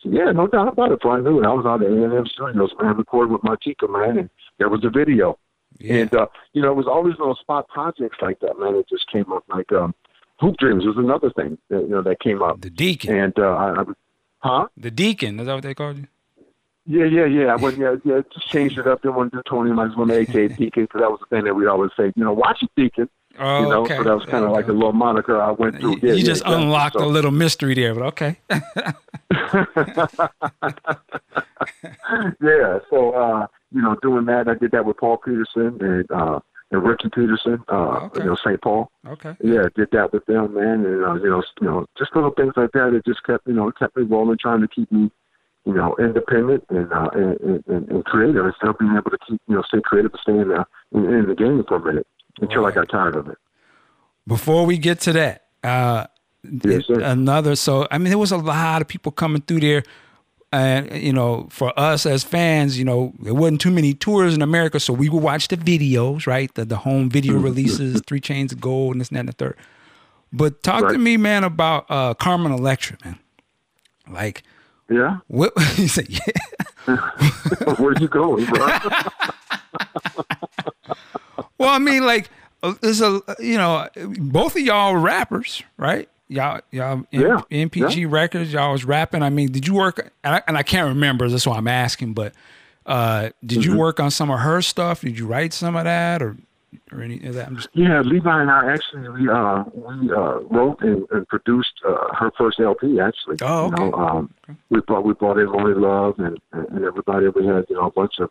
Speaker 2: Said, yeah, no doubt about it. So I knew it. I was on the A&M Studios, man, recording with Martika, man, and there was a video. Yeah. And, uh, you know, it was always little spot projects like that, man. It just came up like um, Hoop Dreams was another thing, that, you know, that came up.
Speaker 1: The Deacon.
Speaker 2: And, uh, I, I, huh?
Speaker 1: The Deacon. Is that what they called you?
Speaker 2: Yeah, yeah, yeah. I went, yeah, yeah, just changed it up. Didn't want to do Tony. I just want to AKA Deacon because that was the thing that we'd always say, you know, watch it, Deacon.
Speaker 1: Oh,
Speaker 2: you know,
Speaker 1: okay.
Speaker 2: so that was kind of like a little moniker I went through.
Speaker 1: You,
Speaker 2: yeah,
Speaker 1: you
Speaker 2: yeah,
Speaker 1: just
Speaker 2: exactly.
Speaker 1: unlocked
Speaker 2: so,
Speaker 1: a little mystery there, but okay. <laughs>
Speaker 2: yeah, so uh, you know, doing that, I did that with Paul Peterson and uh, and Ricky Peterson, uh,
Speaker 1: Okay.
Speaker 2: you know, St. Paul.
Speaker 1: okay.
Speaker 2: Yeah, did that with them, man, and uh, you know, you know, just little things like that. It just kept, you know, kept me rolling, trying to keep me, you know, independent and uh, and, and, and creative, and still being able to keep, you know, stay creative, and stay in the in, in the game for a minute until I got tired of it.
Speaker 1: Before we get to that, uh,
Speaker 2: Yes,
Speaker 1: another. So I mean, there was a lot of people coming through there, and you know, for us as fans, you know, there wasn't too many tours in America, so we would watch the videos, right? The the home video
Speaker 2: Mm-hmm.
Speaker 1: releases, Three Chains of Gold, and this and that and the third. But talk to me, man, about uh, Carmen Electra, man. Like,
Speaker 2: Yeah,
Speaker 1: what <laughs> he said? Yeah. <laughs>
Speaker 2: where'd you going, bro? <laughs>
Speaker 1: Well, I mean, like, uh, there's a you know, both of y'all rappers, right? Y'all, y'all, M-
Speaker 2: Yeah,
Speaker 1: NPG Records, y'all was rapping. I mean, did you work? And I, and I can't remember. That's why I'm asking. But uh, did
Speaker 2: Mm-hmm.
Speaker 1: you work on some of her stuff? Did you write some of that, or or any of that? I'm just
Speaker 2: Yeah, Levi and I actually we uh we uh wrote and, and produced uh, her first LP actually.
Speaker 1: Oh,
Speaker 2: You know,
Speaker 1: okay.
Speaker 2: um, we brought we brought in Lonely Love and and everybody. We had you know a bunch of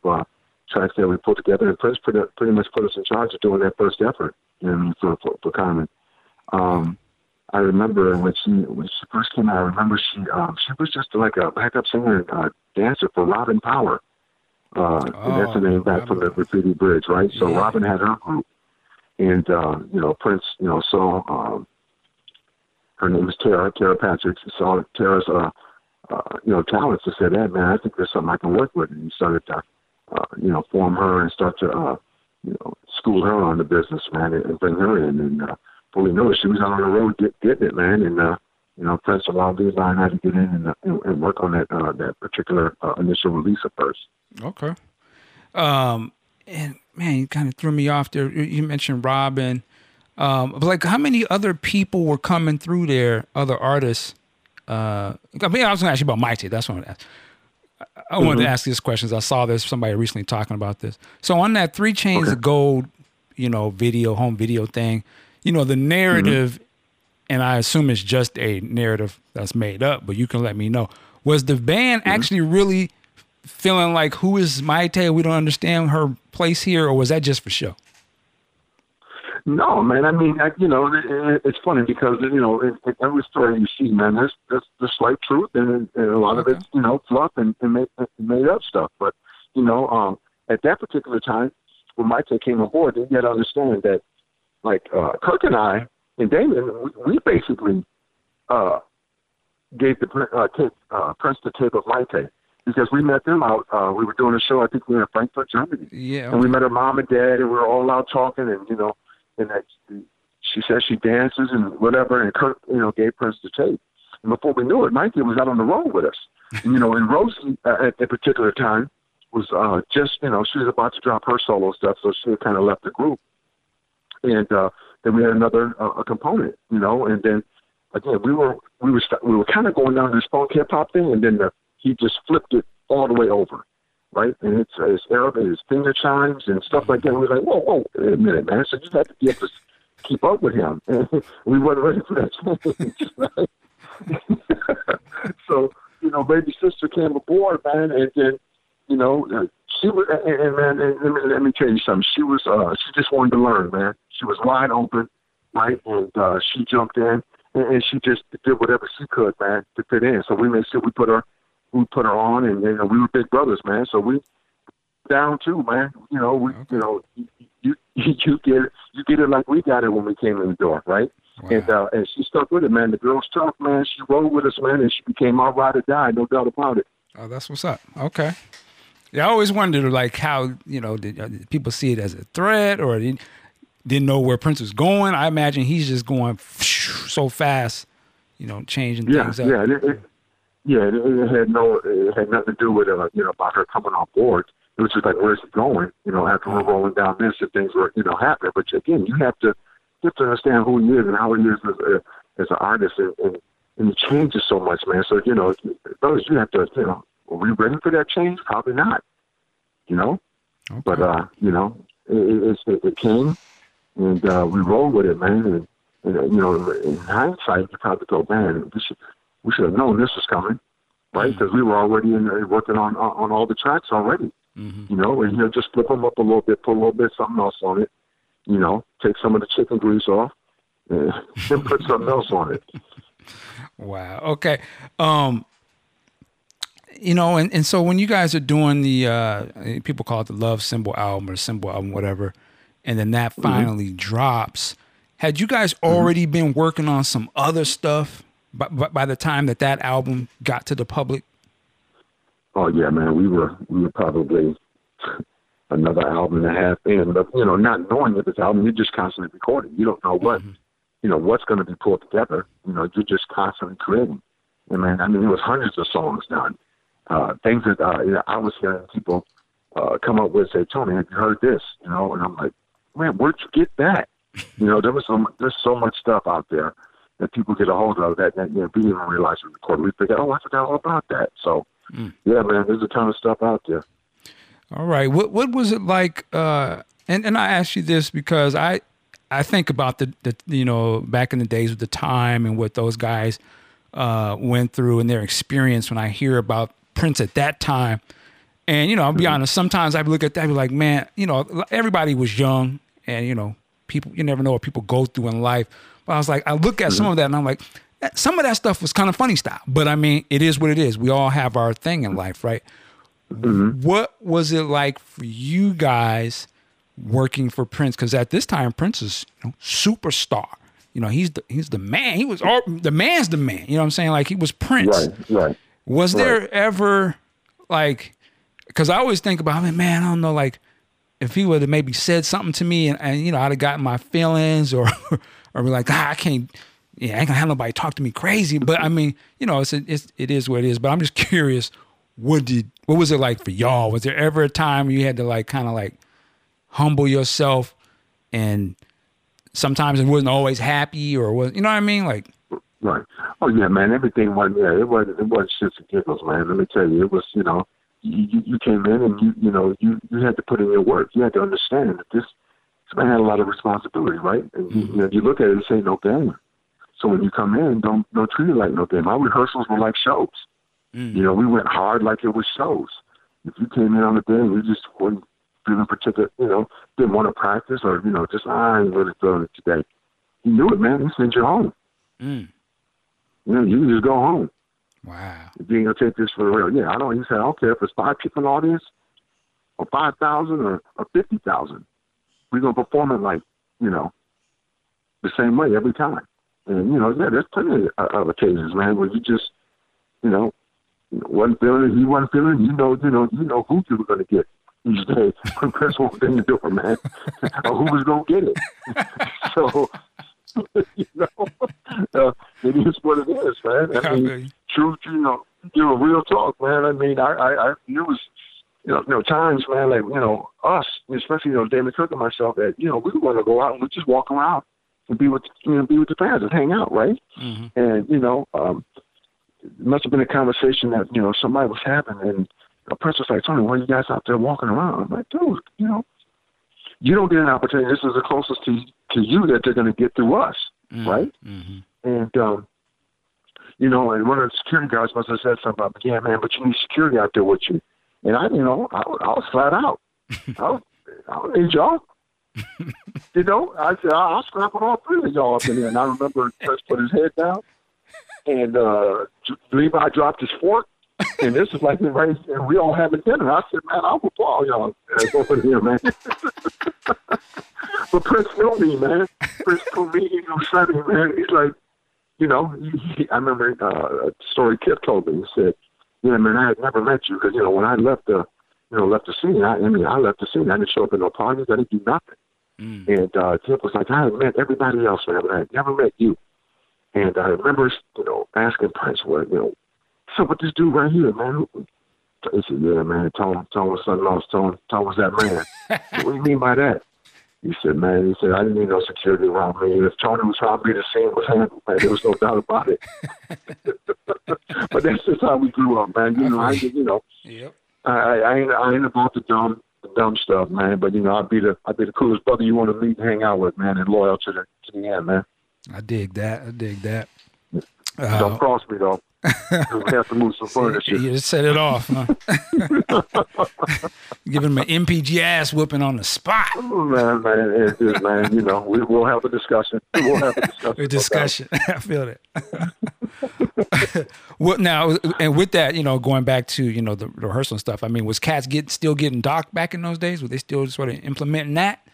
Speaker 2: uh, tracks that we put together, and Prince pretty, pretty much put us in charge of doing that first effort. You know, for for, for Carmen. Um, I remember when she when she first came out. I remember she um she was just like a backup singer and uh, dancer for Robin Power. Uh, and that's the name back from the Graffiti Bridge, right? So
Speaker 1: Yeah.
Speaker 2: Robin had her group and uh, you know Prince, you know, saw um, her name is Tara, Tara Patrick. Saw Tara's uh, uh, you know talents and said, "Hey man, I think there's something I can work with." And he started to uh, you know form her and start to uh, you know school her on the business, man, and, and bring her in. And uh, fully know she was out on the road get, getting it, man. And uh, you know Prince allowed and I had to get in and, uh, and, and work on that uh, that particular uh, initial release at first.
Speaker 1: okay. Um, and man, you kind of threw me off there. You- mentioned Robin. Um, but like, how many other people were coming through there? Other artists. Uh, I mean, I was going to ask you about Mayte. That's what I asked. I wanted to mm-hmm. ask these questions. I saw this somebody recently talking about this. So on that Three Chains of Gold, you know, video home video thing, you know, the narrative, mm-hmm. and I assume it's just a narrative that's made up, but you can let me know. Was the band mm-hmm. actually really feeling like who is Mayte? We don't understand her place here, or was that just for show?
Speaker 2: No, man. I mean, I, you know, it, it, it's funny because you know, in, in every story you see, man, there's there's, there's slight truth, and, and a lot
Speaker 1: Okay.
Speaker 2: of it's you know fluff and, and made, made up stuff. But you know, um, at that particular time, when Mayte came aboard, you got to understand that, like uh, Kirk and I and Damon, we, we basically uh, gave the pr- uh, tape, uh, Prince the tape of Mayte because we met them out. Uh, we were doing a show. I think we were in Frankfurt, Germany
Speaker 1: Yeah.
Speaker 2: and we met her mom and dad, and we were all out talking, and you know, and that she says she dances and whatever, and Kirk, you know, gave Prince the tape. And before we knew it, Mayte was out on the road with us, and, you know, and Rosie uh, at that particular time was uh, just, you know, she was about to drop her solo stuff, so she kind of left the group, and uh, then we had another uh, a component, you know, and then again we were we were st- we were kind of going down this funk hip hop thing, and then the, he just flipped it all the way over, right? And it's uh, it's Arab and his finger chimes and stuff like that. And we were like, whoa, whoa, wait a minute, man! So you have to be able to keep up with him, and <laughs> we weren't ready for that change, <laughs> so you know, baby sister came aboard, man, and then you know. Uh, she was, and, and man, and let me let me tell you something. She was, uh, she just wanted to learn, man. She was wide open, right, and uh, she jumped in, and she just did whatever she could, man, to fit in. So we made sure we put her, we put her on, and know, we were big brothers, man. So we down too, man. You know, we, you know, you you, you get it, you get it like we got it when we came in the door, right? Wow. And uh, and she stuck with it, man. The girl's tough, man. She rode with us, man, and she became our ride or die, no doubt about it.
Speaker 1: Oh, that's what's up. Okay. Yeah, I always wondered like how you know did, uh, did people see it as a threat or did, didn't know where Prince was going. I imagine he's just going so fast, you know, changing
Speaker 2: yeah,
Speaker 1: things
Speaker 2: up. Yeah, it, it, yeah, it, it, had no, it had nothing to do with uh, you know about her coming on board. It was just like where's it going? You know, after we're rolling down this and things were you know happening. But again, you have to you have to understand who he is and how he is as, a, as an artist, and, and and he changes so much, man. So you know, those you have to you know are we ready for that change? Probably not. You know, okay. but uh, you know, it, it, it came, and uh, we rolled with it, man. And, and you know, in hindsight, you probably go, man, we should we should have known this was coming, right? Because mm-hmm. we were already in there working on on all the tracks already. Mm-hmm. You know, and you know, just flip them up a little bit, put a little bit something else on it. You know, take some of the chicken grease off, <laughs> and put something else on it.
Speaker 1: Wow. Okay. Um, you know, and, and so when you guys are doing the uh, people call it the love symbol album or symbol album, whatever, and then that mm-hmm. finally mm-hmm. drops, had you guys already mm-hmm. been working on some other stuff by, by the time that that album got to the public?
Speaker 2: Oh yeah, man, we were we were probably another album and a half in, but you know, not knowing that this album, you're just constantly recording. You don't know what, mm-hmm. you know, what's going to be pulled together. You know, you're just constantly creating. And man, I mean, there was hundreds of songs done uh, things that uh, you know, I was hearing people uh, come up with, say, Tony, have you heard this? You know, and I'm like, man, where'd you get that? You know, there was so there's so much stuff out there that people get a hold of that, that you know, we didn't even realize we recorded. We figured, oh, I forgot all about that. So, mm. yeah, man, there's a ton of stuff out there.
Speaker 1: All right, what what was it like? Uh, and and I ask you this because I I think about the the you know back in the days with the time and what those guys uh, went through and their experience. When I hear about Prince at that time. And, you know, I'll be mm-hmm. honest, sometimes I look at that and be like, man, you know, everybody was young and, you know, people, you never know what people go through in life. But I was like, I look at mm-hmm. some of that and I'm like, eh, some of that stuff was kind of funny style. But I mean, it is what it is. We all have our thing in life, right? Mm-hmm. What was it like for you guys working for Prince? Because at this time, Prince is you know, superstar. You know, he's the he's the man. He was all, the man's the man. You know what I'm saying? Like he was Prince.
Speaker 2: Right, right.
Speaker 1: Was right. there ever like because I always think about, I mean, man, I don't know, like if he would have maybe said something to me and, and you know, I'd have gotten my feelings or <laughs> or be like, ah, I can't yeah, I ain't gonna have nobody talk to me crazy. But I mean, you know, it's, it's it is what it is. But I'm just <laughs> curious, what did what was it like for y'all? Was there ever a time you had to like kind of like humble yourself and sometimes it wasn't always happy or was you know what I mean? Like
Speaker 2: Right. Oh yeah, man. Everything wasn't. Yeah, it wasn't. It wasn't shits and giggles, man. Let me tell you, it was. You know, you you came in and you you know you you had to put in your work. You had to understand that this this man had a lot of responsibility, right? And you, you know, you look at it and say no game. So when you come in, don't don't treat it like no game. Our rehearsals were like shows. Mm. You know, we went hard like it was shows. If you came in on the day and we just weren't feeling particular, you know, didn't want to practice or you know, just ah, I ain't really feeling it today. You knew it, man. He sent you home. Mm. You know, you can just go home.
Speaker 1: Wow.
Speaker 2: If you ain't gonna take this for real. Yeah, I don't. He said, I don't care if it's five people in the audience, or five thousand, or, or fifty thousand. We're gonna perform it like you know, the same way every time. And you know, yeah, there's plenty of, of occasions, man, where you just, you know, wasn't feeling it, he wasn't feeling it. You know, you know, you know who you were gonna get each day when Chris walked in the door, man, <laughs> or who was gonna get it. <laughs> so <laughs> you know, uh, it is what it is, man. I mean, truth, you know, you know, real talk, man. I mean, I, I, I it was, you know, you know, times, man, like you know, us, especially you know, Damon Cook and myself, that you know, we going to go out and we just walk around and be with you know be with the fans and hang out, right?
Speaker 1: Mm-hmm.
Speaker 2: And you know, um, it must have been a conversation that you know somebody was having, and a person was like, "Tony, why are you guys out there walking around?" I'm like, "Dude, you know, you don't get an opportunity. This is the closest to to you that they're going to get through us,
Speaker 1: Mm-hmm.
Speaker 2: right?"
Speaker 1: Mm-hmm.
Speaker 2: And um, you know, and one of the security guards must have said something about, "Yeah, man, but you need security out there with you." And I, you know, I, I was flat out. <laughs> I, was, I don't need y'all. you know, I said I'll scrap with all three of y'all up in there. And I remember Chris put his head down, and uh, Levi dropped his fork. And this is like right, and we all having dinner. I said, man, I will all y'all uh, over here, man. <laughs> but Prince knew me, man. Prince knew me. He knew Sonny, man. He's like, you know, he, <laughs> I remember uh, a story Kip told me. He said, yeah, man, I had never met you because, you know, when I left the, you know, left the scene, I, I mean, I left the scene. I didn't show up at no parties. I didn't do nothing.
Speaker 1: Mm.
Speaker 2: And uh, Kip was like, I had met everybody else, man, but I had never met you. And I remember, you know, asking Prince, what, you know, so what this dude right here, man? He said, yeah, man, Tone, Tone was something else. Tone, Tone was that man. <laughs> what do you mean by that? He said, man, he said, I didn't need no security around me. If Tony was trying to be the scene was handled, man, there was no doubt about it. <laughs> but that's just how we grew up, man. You know, I, you know,
Speaker 1: Yep.
Speaker 2: I, I ain't, I ain't about the dumb, the dumb stuff, man. But you know, I'd be the, I'd be the coolest brother you want to meet and hang out with, man, and loyal to the, to the end, man.
Speaker 1: I dig that. I dig that.
Speaker 2: Don't
Speaker 1: Uh,
Speaker 2: cross me though. We have to move some furniture.
Speaker 1: you just set it off, huh? <laughs> Giving him an NPG ass whooping on the spot.
Speaker 2: Oh, man, man, it is, man. You know, we, we'll have a discussion. We'll have a discussion. <laughs>
Speaker 1: A discussion. <laughs> I feel it. what now? And with that, you know, going back to you know the rehearsal and stuff. I mean, was cats get still getting docked back in those days? Were they still sort of implementing that?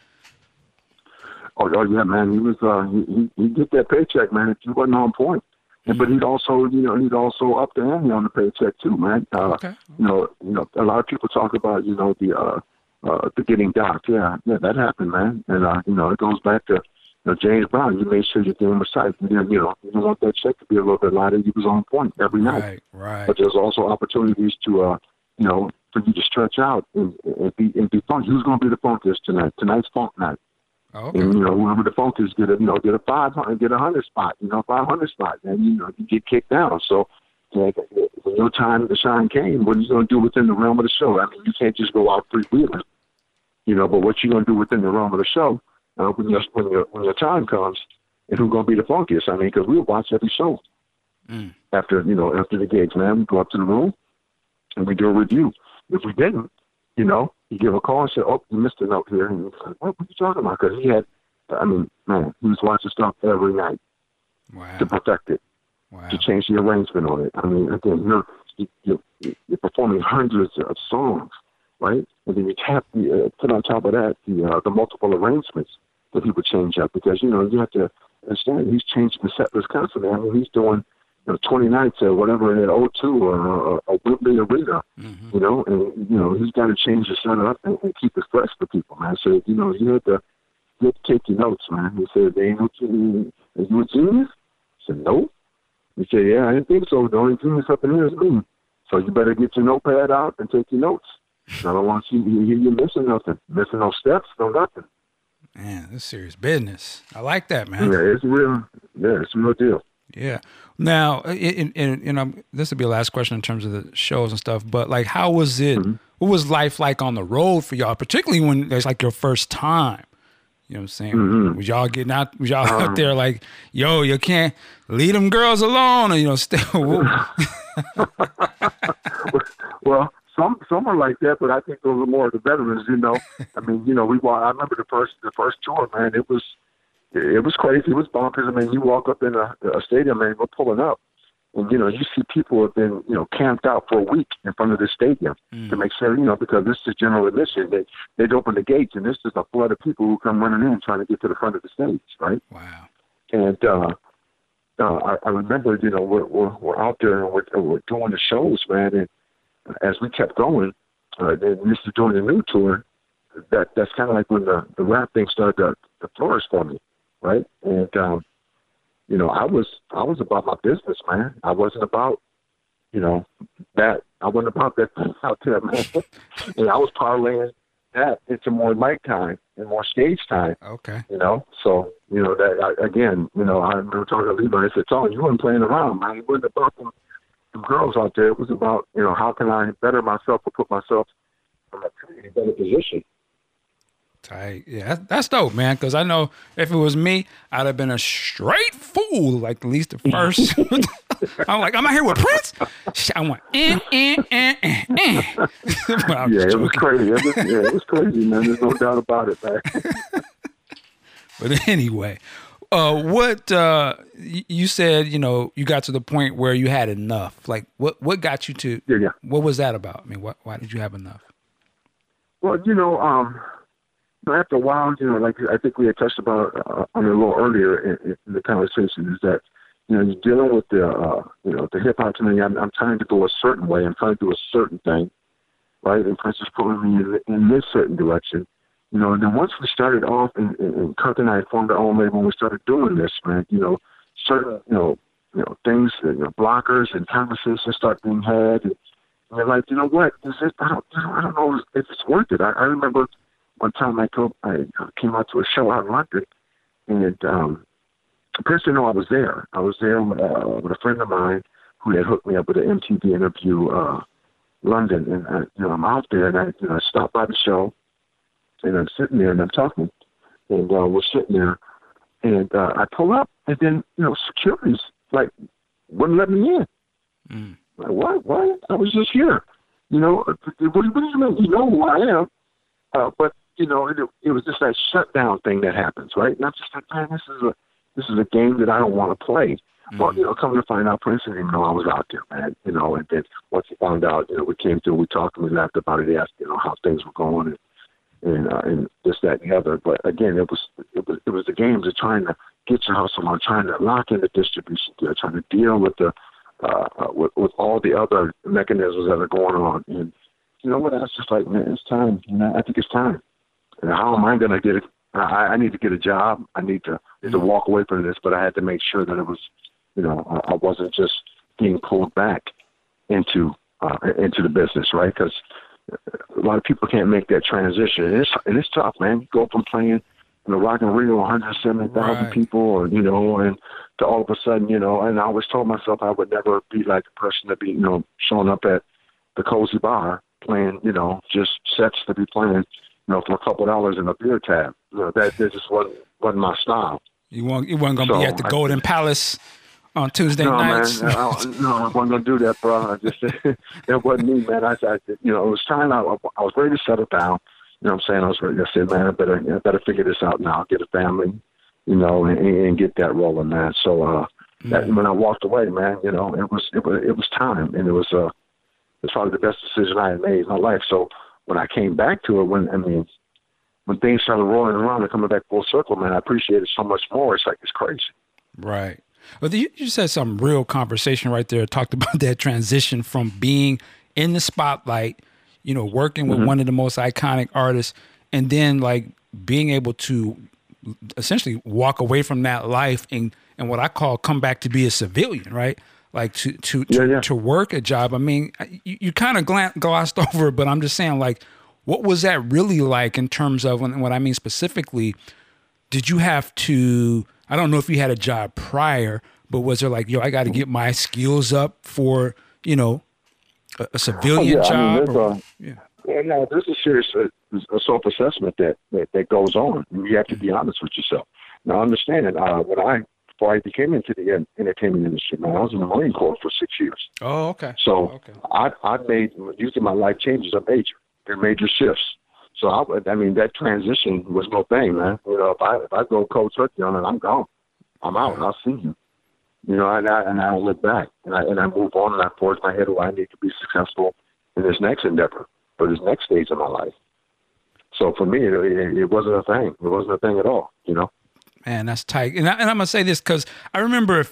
Speaker 2: Oh, yeah, man. He was uh he he he'd get that paycheck, man, if he wasn't on point. But he'd also, you know, he'd also up the ante on the paycheck too, man. Uh,
Speaker 1: Okay.
Speaker 2: You know, you know, a lot of people talk about, you know, the uh, uh, the getting docked. Yeah, yeah, that happened, man. And uh, you know, it goes back to, you know, James Brown. You made sure your game was tight. You didn't, you know, you want that check to be a little bit lighter. You was on point every night.
Speaker 1: Right. Right.
Speaker 2: But there's also opportunities to, uh, you know, for you to stretch out and, and be and be fun. Who's going to be the focus tonight? Tonight's funk night.
Speaker 1: Oh, okay.
Speaker 2: And you know, whoever the focus get a you know get a five hundred, get a hundred spot, you know, five hundred spot, and you know you get kicked out. So like, when your time to shine came, what are you going to do within the realm of the show? I mean, you can't just go out freewheeling, you know. But what you going to do within the realm of the show uh, when your when your when your time comes, and who's going to be the funkiest? I mean, because we'll watch every show
Speaker 1: Mm.
Speaker 2: after you know after the gigs, man. We go up to the room and we do a review. If we didn't, you know, you give a call and say, "Oh, you missed a note here," and you're like, "What were you talking about?" Because he had, I mean, man, he was watching stuff every night
Speaker 1: Wow.
Speaker 2: to perfect it,
Speaker 1: Wow.
Speaker 2: to change the arrangement on it. I mean, again, you're you're, you're performing hundreds of songs, right? And then you tap the, uh, put on top of that the uh, the multiple arrangements that he would change up because you know you have to understand he's changing the set list constantly. I mean, he's doing you know 20 nights or whatever at O2 or a, a Wembley Arena
Speaker 1: Mhm.
Speaker 2: you know, and you know he's got to change the setup and, and keep it fresh for people, man. So you know you have to you have to take your notes, man. He said, "They ain't no genius. Are you a genius?" I said, "No." He said, "Yeah, I didn't think so. The only genius up in here is me. So you better get your notepad out and take your notes. I don't want you you missing nothing, missing no steps, no nothing.
Speaker 1: Man, this is serious business. I like that, man.
Speaker 2: Yeah, it's real. Yeah, it's a real deal.
Speaker 1: Yeah. Now, uh, in, in, in, um, this would be the last question in terms of the shows and stuff. But like, how was it? Mm-hmm. What was life like on the road for y'all, particularly when it's like your first time? You know what I'm saying? Mm-hmm. Was y'all getting out? Was y'all out um. there like, yo, you can't leave them girls alone, or you know, stay? <laughs> <laughs>
Speaker 2: well, some some are like that, but I think those are more of the veterans. You know, I mean, you know, we I remember the first the first tour, man. It was it was crazy. It was bonkers. I mean, you walk up in a, a stadium, man. We're pulling up, and you know, you see people have been you know camped out for a week in front of the stadium to make sure you know because this is general admission. They they'd open the gates, and this is a flood of people who come running in trying to get to the front of the stage, right?
Speaker 1: wow.
Speaker 2: And uh, uh, I, I remember, you know, we're, we're, we're out there and we're, we're doing the shows, man. And as we kept going, uh, then this is doing the new tour. That that's kind of like when the the rap thing started to, to flourish for me, right? And um, you know, I was I was about my business, man. I wasn't about, you know, that I wasn't about that out there, man. <laughs> and I was parlaying that into more mic time and more stage time.
Speaker 1: Okay.
Speaker 2: You know, so you know that I, again, you know, I remember talking to Levi. I said, "Tony, you weren't playing around, man. It wasn't about them, them girls out there. It was about you know how can I better myself or put myself in a better position."
Speaker 1: Tight. Yeah, that's dope, man. Because I know if it was me, I'd have been a straight fool, like at least the first. <laughs> <laughs> I'm like, I'm out here with Prince. I went, eh, eh, eh, eh, eh. <laughs>
Speaker 2: yeah, it was crazy. It was, yeah, it was crazy, man. There's no doubt about it, man.
Speaker 1: but anyway, uh, what uh, you said, you know, you got to the point where you had enough. Like, what what got you to?
Speaker 2: Yeah, yeah.
Speaker 1: What was that about? I mean, what, why did you have enough?
Speaker 2: Well, you know, um, after a while, you know, like I think we had touched about uh, on a little earlier in, in, the conversation, is that you know you're dealing with the uh, you know the hip hop me. I'm, I'm trying to go a certain way. I'm trying to do a certain thing, right? And Prince is pulling me in, in this certain direction, you know. And then once we started off, and, and, and Kirk and I formed our own label, we started doing this, man. You know, certain you know you know things, you know, blockers and conversations start being had. And, and they're like, you know what? Is it, I don't, I don't know if it's worth it. I, I remember one time I told I came out to a show out in London, and um, the person know I was there. I was there with, uh, with a friend of mine who had hooked me up with an MTV interview, uh, London, and I, you know I'm out there, and I, you know, I stopped by the show, and I'm sitting there and I'm talking, and uh, we're sitting there, and uh, I pull up, and then you know security's like wouldn't let me in. Mm. Like what? What? I was just here. You know, what, what do you mean? You know who I am, uh, but you know, it, it was just that shutdown thing that happens, right? Not just like, man, this is a this is a game that I don't want to play. Mm-hmm. Well, you know, coming to find out, Prince didn't even know I was out there, man. You know, and then once he found out, you know, we came through, we talked, and we laughed about it. He asked, you know, how things were going, and and uh, and this, that, and the other. But again, it was it was it was the games of trying to get your hustle on, trying to lock in the distribution deal, trying to deal with the uh, uh, with with all the other mechanisms that are going on. And you know what? I was just like, man, it's time. You know, I think it's time. And how am I going to get it? I, I need to get a job. I need to need to mm-hmm. walk away from this, but I had to make sure that it was, you know, I, I wasn't just being pulled back into uh, into the business, right? Because a lot of people can't make that transition, and it's and it's tough, man. You go from playing in the Rock in Rio, 170,000 right. people, or you know, and to all of a sudden, you know, and I always told myself I would never be like the person to be, you know, showing up at the cozy bar playing, you know, just sets to be playing you know, for a couple of dollars in a beer tab. You know, that, that just wasn't wasn't my style.
Speaker 1: You weren't you weren't gonna so be at the Golden I, Palace on Tuesday
Speaker 2: no,
Speaker 1: nights.
Speaker 2: Man, I, no, I wasn't gonna do that, bro. I just <laughs> it wasn't me, man. I, I you know, it was time. I, I was ready to settle down. You know what I'm saying? I was ready. I said, man, I better I better figure this out now. Get a family, you know, and, and get that rolling, man. So uh, mm. that, when I walked away, man, you know, it was it was it was time, and it was uh, it's probably the best decision I had made in my life. So when I came back to it, when I mean, when things started rolling around and coming back full circle, man, I appreciate it so much more. It's like it's crazy.
Speaker 1: Right. Well, you, you said some real conversation right there. Talked <laughs> about that transition from being in the spotlight, you know, working with mm-hmm. one of the most iconic artists, and then like being able to essentially walk away from that life and and what I call come back to be a civilian, right? Like to to to, yeah, yeah. to work a job. I mean, you, you kind of glossed <laughs> over, but I'm just saying, like, what was that really like in terms of when, what I mean specifically? Did you have to? I don't know if you had a job prior, but was there like, yo, I got to get my skills up for you know a, a civilian oh, yeah, job? I mean,
Speaker 2: or, a, yeah. Yeah, no, there's a serious uh, a self-assessment that, that that goes on. You have to be honest with yourself. Now, understand that uh, when I before I became into the entertainment industry, man. I was in the Marine Corps for six years.
Speaker 1: Oh, okay.
Speaker 2: So
Speaker 1: okay.
Speaker 2: I I made using my life changes are major. They're major shifts. So I, I mean that transition was no thing, man. You know, if I if I go cold turkey on it, I'm gone. I'm out. I'll see you. You know, and I and I don't look back, and I and I move on, and I forge my head where I need to be successful in this next endeavor or this next stage of my life. So for me, it, it, it wasn't a thing. It wasn't a thing at all. You know.
Speaker 1: Man, that's tight. And, I, and I'm gonna say this because I remember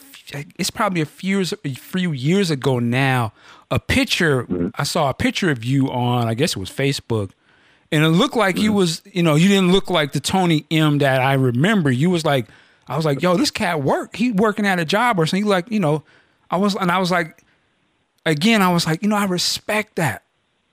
Speaker 1: it's probably a few years, a few years ago now. A picture mm-hmm. I saw a picture of you on I guess it was Facebook, and it looked like mm-hmm. you was you know you didn't look like the Tony M that I remember. You was like I was like yo this cat work he working at a job or something. He like you know I was and I was like again I was like you know I respect that.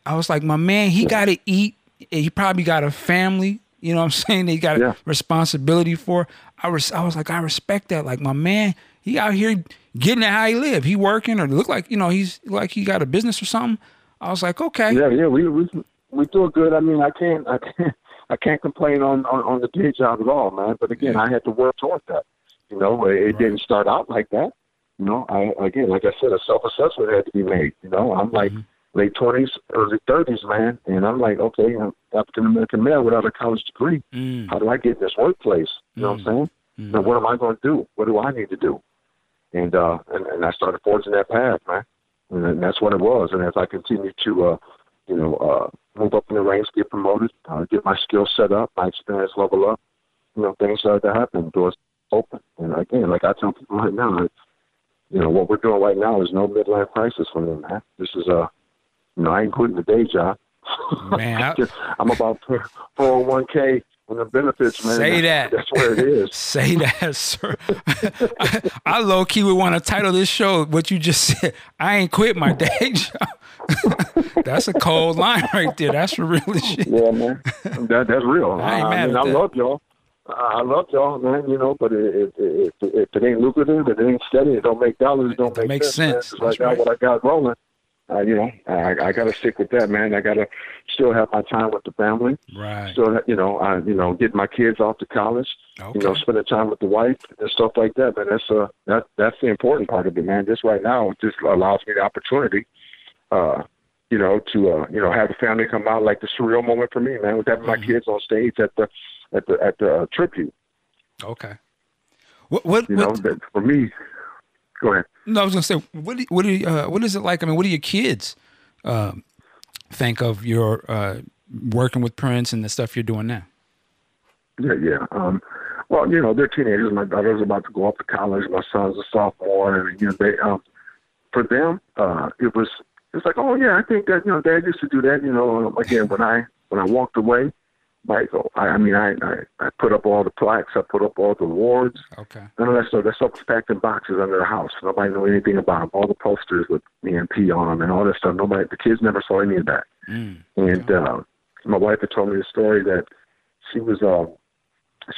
Speaker 1: I was like my man he got to eat he probably got a family. You know what I'm <laughs> saying? They got
Speaker 2: Yeah.
Speaker 1: a responsibility for. I was I was like I respect that. Like my man, he out here getting it how he live. He working or look like you know he's like he got a business or something. I was like okay.
Speaker 2: Yeah, yeah, we we we do good. I mean, I can't I can't <laughs> I can't complain on on, on the day job at all, man. But again, I had to work toward that. You know, it, it didn't start out like that. You know, I again, like I said, a self assessment had to be made. You know, I'm like mm-hmm. Late twenties, early thirties, man, and I'm like, okay, I'm African American male without a college degree.
Speaker 1: Mm,
Speaker 2: How do I get in this workplace? You know what I'm saying? Now, what am I going to do? What do I need to do? And uh, and, and I started forging that path, man. And then that's what it was. And as I continued to, uh, you know, uh, move up in the ranks, get promoted, uh, get my skills set up, my experience level up, you know, things started to happen. Doors open. And again, like I tell people right now, you know, what we're doing right now is no midlife crisis for me, man. This is uh, know, <laughs> I ain't quitting the day job.
Speaker 1: Man, I-
Speaker 2: I'm about 401k and the benefits, man.
Speaker 1: Say that.
Speaker 2: That's where it is. <laughs>
Speaker 1: Say that, sir. <laughs> I, I low key would want to title this show what you just said. I ain't quit my day job. That's a cold line right there. That's for real shit.
Speaker 2: Yeah, man. That that's real.
Speaker 1: I ain't mad
Speaker 2: mean, I
Speaker 1: that.
Speaker 2: love y'all. I I love y'all, man. You know, but if, if, if it ain't lucrative, if it ain't steady, it don't make dollars, it don't
Speaker 1: That
Speaker 2: make
Speaker 1: makes
Speaker 2: sense.
Speaker 1: sense. That's
Speaker 2: like
Speaker 1: right.
Speaker 2: what I got rolling. Uh, you know, I, I got to stick with that, man. I got to still have my time with the family.
Speaker 1: Right.
Speaker 2: Still, you know, I, you know, get my kids off to college. Okay. You know, spending time with the wife and stuff like that. Man, that's uh, that that's the important part of it, man. Just right now, it just allows me the opportunity, uh, you know, to uh, you know, have the family come out like the surreal moment for me, man, with having
Speaker 1: Mm-hmm.
Speaker 2: my kids on stage at the at the at the uh, tribute.
Speaker 1: Okay. What what,
Speaker 2: You know,
Speaker 1: what
Speaker 2: that for me. Go ahead.
Speaker 1: no, I was gonna say what do, what do you, uh, what is it like? I mean, what do your kids um, think of your uh, working with Prince and the stuff you're doing now?
Speaker 2: Yeah, yeah. Um, well, you know, they're teenagers. My daughter's about to go off to college. My son's a sophomore, and you know, they um, for them, uh, it was it's like, oh yeah, I think that you know, Dad used to do that. You know, again, when I when I walked away, Michael, I, I mean, I, I I put up all the plaques, I put up all the awards,
Speaker 1: Okay.
Speaker 2: none of that stuff. That was packed in boxes under the house. Nobody knew anything about them. All the posters with me and P on them and all that stuff. Nobody, the kids never saw any of that.
Speaker 1: Mm.
Speaker 2: And uh, my wife had told me the story that she was uh,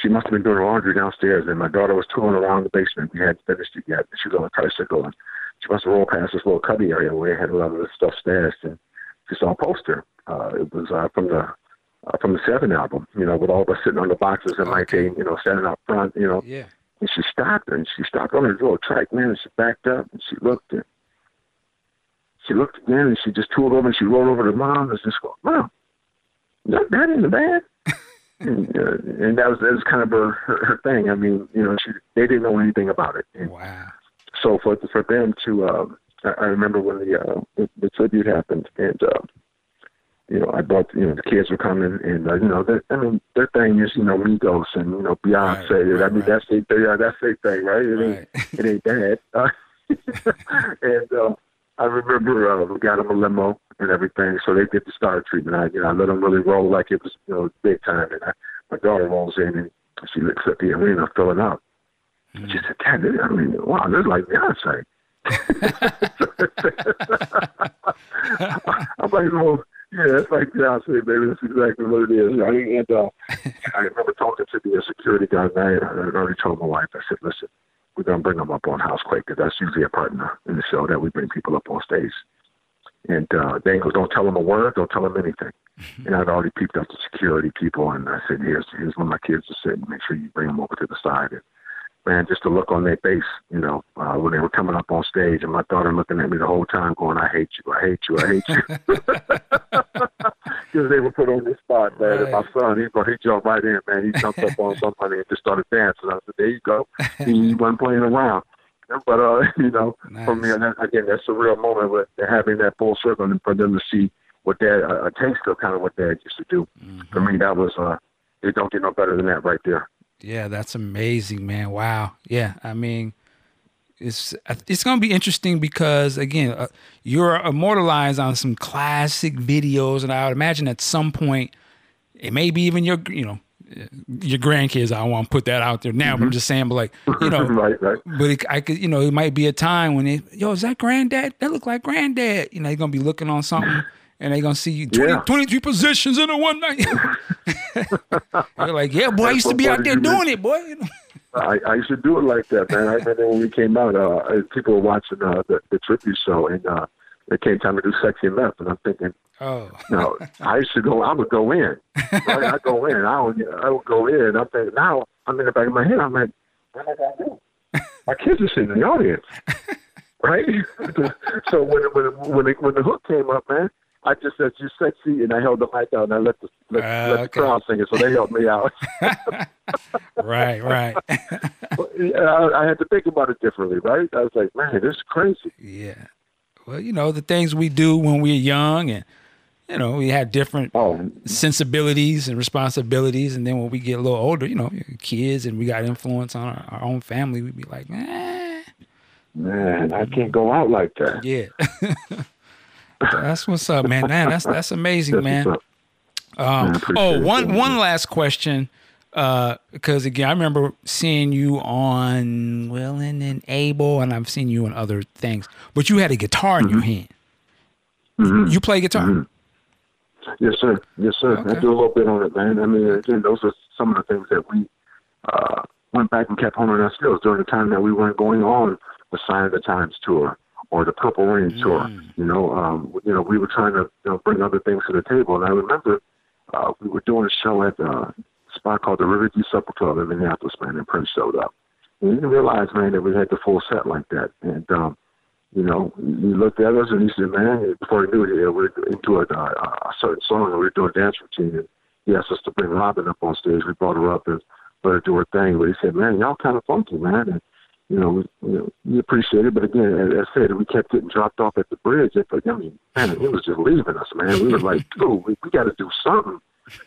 Speaker 2: she must have been doing laundry downstairs, and my daughter was tooling around the basement. We hadn't finished it yet. She was on a tricycle, and she must have rolled past this little cubby area where they had a lot of this stuff stashed, and she saw a poster. Uh, it was uh, from the uh, from the Seven album, you know, with all of us sitting on the boxes and Mike,
Speaker 1: Okay.
Speaker 2: you know, standing out front, you know.
Speaker 1: Yeah.
Speaker 2: And she stopped and she stopped on her little track, man, and she backed up and she looked and she looked again and she just tooled over and she rolled over to mom and just go, Mom, that that in the bag? <laughs> and, uh, and that was that was kind of her, her her thing. I mean, you know, she they didn't know anything about it. And
Speaker 1: Wow.
Speaker 2: so for for them to um I, I remember when the uh the, the tribute happened and uh you know, I brought you know the kids were coming and uh, you know they, I mean their thing is you know Migos and you know Beyonce.
Speaker 1: Right,
Speaker 2: I mean
Speaker 1: right,
Speaker 2: that's their yeah, that's their thing, right? It ain't it ain't bad. Uh, <laughs> <laughs> and uh, I remember uh, we got them a limo and everything, so they did the star treatment. I you know I let them really roll like it was you know big time. And I, my daughter rolls in and she looks at the arena filling up. She said, "Dad, I mean, wow, this is like Beyonce." <laughs> I'm like, well, yeah, it's like Beyonce, baby. That's exactly what it is. I mean, and uh, I remember talking to the security guy. And I, I already told my wife. I said, listen, we're gonna bring them up on Housequake because that's usually a partner in the show that we bring people up on stage. And uh, they goes, don't tell them a word, don't tell them anything. and I'd already peeped up the security people, and I said, here's here's where my kids are sitting. Make sure you bring them over to the side. And man, just the look on their face, you know, uh, when they were coming up on stage, and my daughter looking at me the whole time, going, "I hate you, I hate you, I hate you," <laughs> because they were put on this spot, man. And my
Speaker 1: Right.
Speaker 2: son, he he jumped right in, man. He jumped up on somebody and just started dancing. I said, "There you go." He <laughs> wasn't playing around. But uh, <laughs> you know, for me,
Speaker 1: Nice.
Speaker 2: that, again, that's a real moment with having that full circle, and for them to see what dad, a, a taste of kind of what dad used to do. For me, that was uh, it don't get no better than that right there.
Speaker 1: Yeah, that's amazing, man. Wow. Yeah, I mean, it's it's gonna be interesting because again, uh, you're immortalized on some classic videos, and I would imagine at some point, it may be even your you know your grandkids. I don't want to put that out there now, but I'm just saying, but like <laughs> you know,
Speaker 2: right, right.
Speaker 1: but it, I could, you know, it might be a time when it, yo, is that granddad? That look like granddad. You know, you're gonna be looking on something, and they gonna see you 20,
Speaker 2: Yeah.
Speaker 1: 23 positions in a one night. <laughs> You're like, yeah, boy, I used to be out there doing it, boy.
Speaker 2: I, I used to do it like that, man. I remember when we came out, uh, people were watching uh, the, the tribute show, and uh, it came time to do Sexy M.F., and I'm thinking,
Speaker 1: Oh,
Speaker 2: no, I used to go. I would go in. Right? I go in. I would. I would go in. I'm thinking now. I'm in the back of my head. I'm like, what am I gonna do? My kids are sitting in the audience, <laughs> right? <laughs> so when when when when the hook came up, man, I just said you sexy, and I held the mic out, and I let the let,
Speaker 1: Ah,
Speaker 2: let the crowd sing it. So they helped me out. <laughs> <laughs>
Speaker 1: right, right.
Speaker 2: I, I had to think about it differently, right? I was like, man, this is crazy.
Speaker 1: yeah. Well, you know, the things we do when we're young and, you know, we had different
Speaker 2: Oh,
Speaker 1: sensibilities and responsibilities. And then when we get a little older, you know, kids and we got influence on our, our own family, we'd be like, eh,
Speaker 2: man, I can't go out like that.
Speaker 1: yeah. <laughs> that's what's up, man. Man, that's that's amazing, man. Um,
Speaker 2: Man, I appreciate
Speaker 1: oh, one one last question, uh, because again, I remember seeing you on Willing and Able, and I've seen you on other things. But you had a guitar in
Speaker 2: Mm-hmm.
Speaker 1: your hand. You play guitar.
Speaker 2: Yes, sir. Yes, sir.
Speaker 1: Okay.
Speaker 2: I do a little bit on it, man. I mean, again, those are some of the things that we uh, went back and kept honing our skills during the time that we weren't going on the Sign of the Times tour or the Purple Rain tour. You know, um, you know, we were trying to you know, bring other things to the table. And I remember uh, we were doing a show at uh, a spot called the Riverview Supper Club in Minneapolis, man, and Prince showed up. And we didn't realize, man, that we had the full set like that. And um, you know, he looked at us and he said, man, before he knew it, we were into a, a, a certain song and we were doing a dance routine. And he asked us to bring Robin up on stage. We brought her up and let her do her thing. But he said, man, y'all kind of funky, man. And, you know, we, you know, we appreciate it. But again, as I said, we kept getting dropped off at the bridge. But, I mean, man, it was just leaving us, man. We were like, dude, we, we got to do something.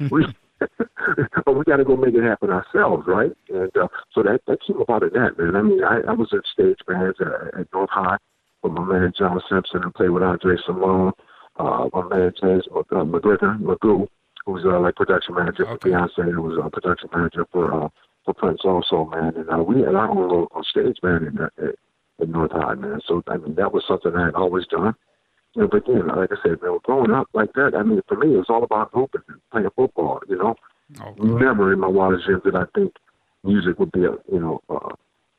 Speaker 2: We, <laughs> but we got to go make it happen ourselves, right? And uh, so that that came about in that, man. I mean, I, I was in stage bands at, at North High with my man John Simpson and played with André Cymone, uh, my man James uh, McGregor, Magoo, who's uh, like production manager
Speaker 1: Okay.
Speaker 2: for Beyonce, and was uh, production manager for uh, for Prince also, man. And uh, we had our own little uh, stage band in, uh, at, at North High, man. So I mean, that was something I had always done. You know, but then, like I said, man, growing up like that, I mean, for me, it was all about hooping and playing football. You know,
Speaker 1: Oh,
Speaker 2: never in my wildest dreams did I think music would be a you know uh,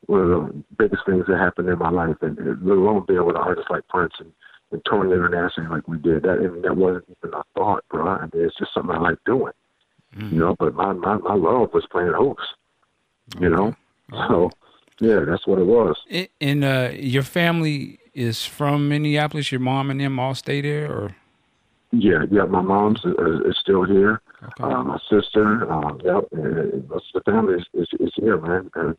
Speaker 2: one of the biggest things that happened in my life, and, let alone being with an artist like Prince and, and touring internationally like we did. That and that wasn't even a thought, bro. I mean, it's just something I like doing, you know. But my my my love was playing hoops, you know. So yeah, that's what it was.
Speaker 1: And uh, your family is from Minneapolis. Your mom and them all stay there, or
Speaker 2: Yeah, yeah. My mom's is, is still here.
Speaker 1: okay.
Speaker 2: Uh, my sister, um, yep, and most of the family is, is, is here, man. And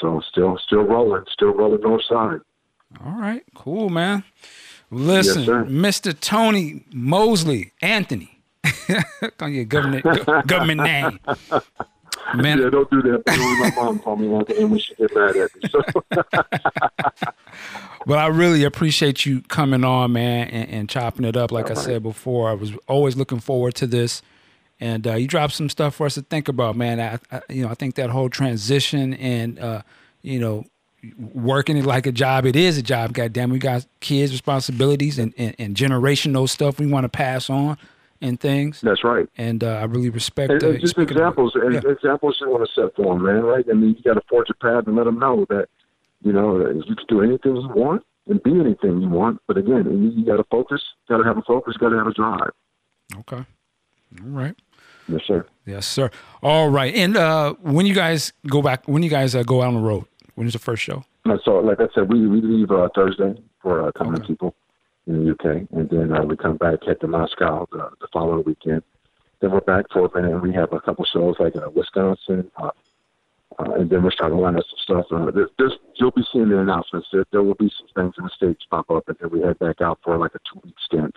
Speaker 2: so still still rolling, still rolling north side.
Speaker 1: all right, cool, man. Listen,
Speaker 2: sir.
Speaker 1: Mr. Tony Mosley Anthony, on your government government name, <laughs> man.
Speaker 2: Yeah, don't do that. my mom called me day and she get mad at me. So <laughs>
Speaker 1: Well, I really appreciate you coming on, man, and, and chopping it up. Like I
Speaker 2: All right.
Speaker 1: said before, I was always looking forward to this, and uh, you dropped some stuff for us to think about, man. I, I, you know, I think that whole transition and uh, you know, working it like a job, it is a job. Goddamn, we got kids, responsibilities, and, and, and generational stuff we want to pass on and things.
Speaker 2: that's right.
Speaker 1: And uh, I really respect
Speaker 2: And,
Speaker 1: uh,
Speaker 2: and just
Speaker 1: of-
Speaker 2: examples, and
Speaker 1: Yeah.
Speaker 2: examples you want to set for them, man. Right? I mean, you got to forge a path and let them know that you know that you can do anything you want and be anything you want. But again, you, you got to focus. Got to have a focus. Got to have a drive.
Speaker 1: Okay, all right.
Speaker 2: Yes, sir.
Speaker 1: Yes, sir. All right. And uh, when you guys go back, when you guys uh, go out on the road, when is the first show?
Speaker 2: So, like I said, we we leave uh, Thursday for uh, Common People in the UK, and then uh, we come back head to Moscow the, the following weekend. Then we're back for a minute, and we have a couple shows like uh, Wisconsin, uh, uh, and then we're starting to line up some stuff. Uh, there's, there's, you'll be seeing the announcements. There, there will be some things in the states pop up, and then we head back out for like a two week stint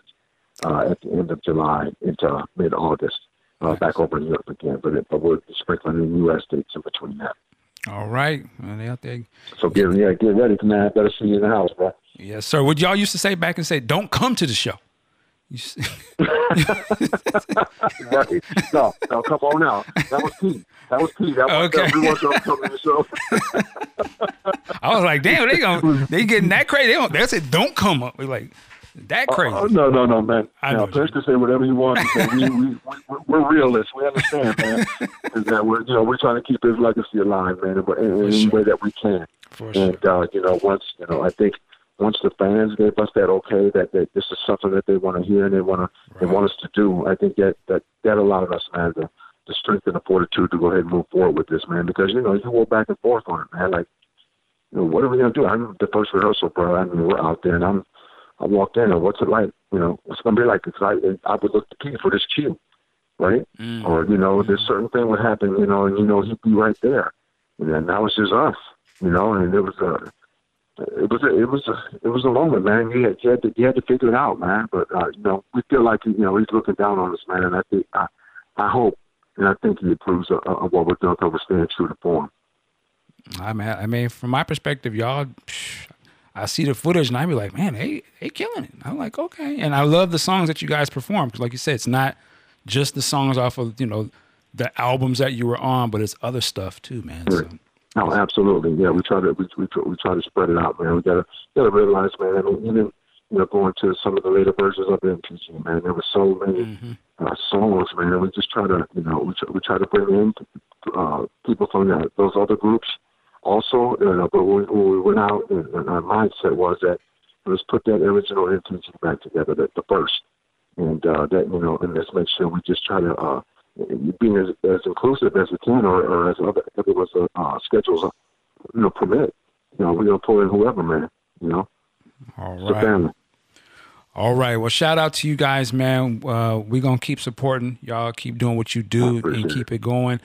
Speaker 2: uh, at the end of July into mid August. Uh, back over in Europe again, but, it, but we're sprinkling in U.S. dates in between that.
Speaker 1: All right. Well, they out there.
Speaker 2: So get yeah, get ready, man. I better see you in the house, bro.
Speaker 1: Yes, sir. What y'all used to say back and say, don't come to the show. You <laughs>
Speaker 2: right. No, no, come on now. That was Pete. That was Pete. That was
Speaker 1: Okay.
Speaker 2: We want to the show. <laughs>
Speaker 1: I was like, damn, they going <laughs> they getting that crazy. They, don't, they said, don't come up. We like, That crazy?
Speaker 2: Uh, no, no, no, man. I know. Prince can say whatever he wants. we, we, <laughs> we, we're realists. We understand, man. <laughs> Is that we're you know we're trying to keep his legacy alive, man, in, in any sure. way that we can. For and sure. uh, you know, once you know, I think once the fans gave us that okay that, that this is something that they want to hear and they want to right. they want us to do, I think that that that allowed us, man, the the strength and the fortitude to go ahead and move forward with this, man. Because you know you go back and forth on it, man. Like, you know, what are we gonna do? I'm the first rehearsal, bro. I mean, we're out there, and I'm I walked in, and what's it like? You know, what's it gonna be like? Because I I would look to Pete for this cue, right? Mm. Or you know, this certain thing would happen, you know, and you know he'd be right there, and then that was just us, you know, and it was a. It was a, it was a, it was a moment, man. He had, he had to he had to figure it out, man. But uh, you know, we feel like you know he's looking down on us, man. And I think I, I hope and I think he approves of, of what we're doing because we're staying true to form.
Speaker 1: I mean, I mean, from my perspective, y'all, I see the footage and I be like, man, they they killing it. I'm like, okay, and I love the songs that you guys perform because, like you said, it's not just the songs off of you know the albums that you were on, but it's other stuff too, man.
Speaker 2: So. No, absolutely, yeah. We try to we, we, we try to spread it out, man. We gotta gotta realize, man. I mean, even you know, going to some of the later versions of NPG, man, there were so many mm-hmm. uh, songs, man. We just try to, you know, we try, we try to bring in uh, people from that, those other groups also, uh, but when, when we went out, and, and our mindset was that let's put that original intention back together, that the first, and uh, that you know, and let's make sure we just try to uh, being as, as inclusive as we can, or, or as other other uh, uh, schedules, uh, you know, permit. You know, we're gonna pull in whoever, man. You know,
Speaker 1: all right. All right. Well, shout out to you guys, man. Uh, we're going to keep supporting. Y'all keep doing what you do and keep it going.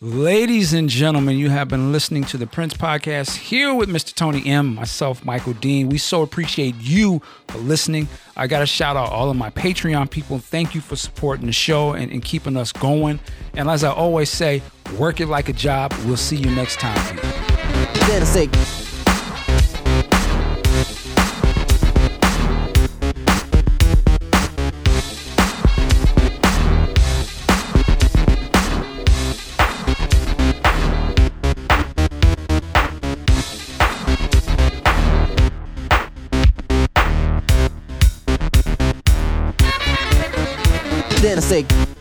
Speaker 1: Ladies and gentlemen, you have been listening to the Prince Podcast here with Mr. Tony M, myself, Michael Dean. We so appreciate you for listening. I got to shout out all of my Patreon people. Thank you for supporting the show and, and keeping us going. And as I always say, work it like a job. We'll see you next time. Tennessee.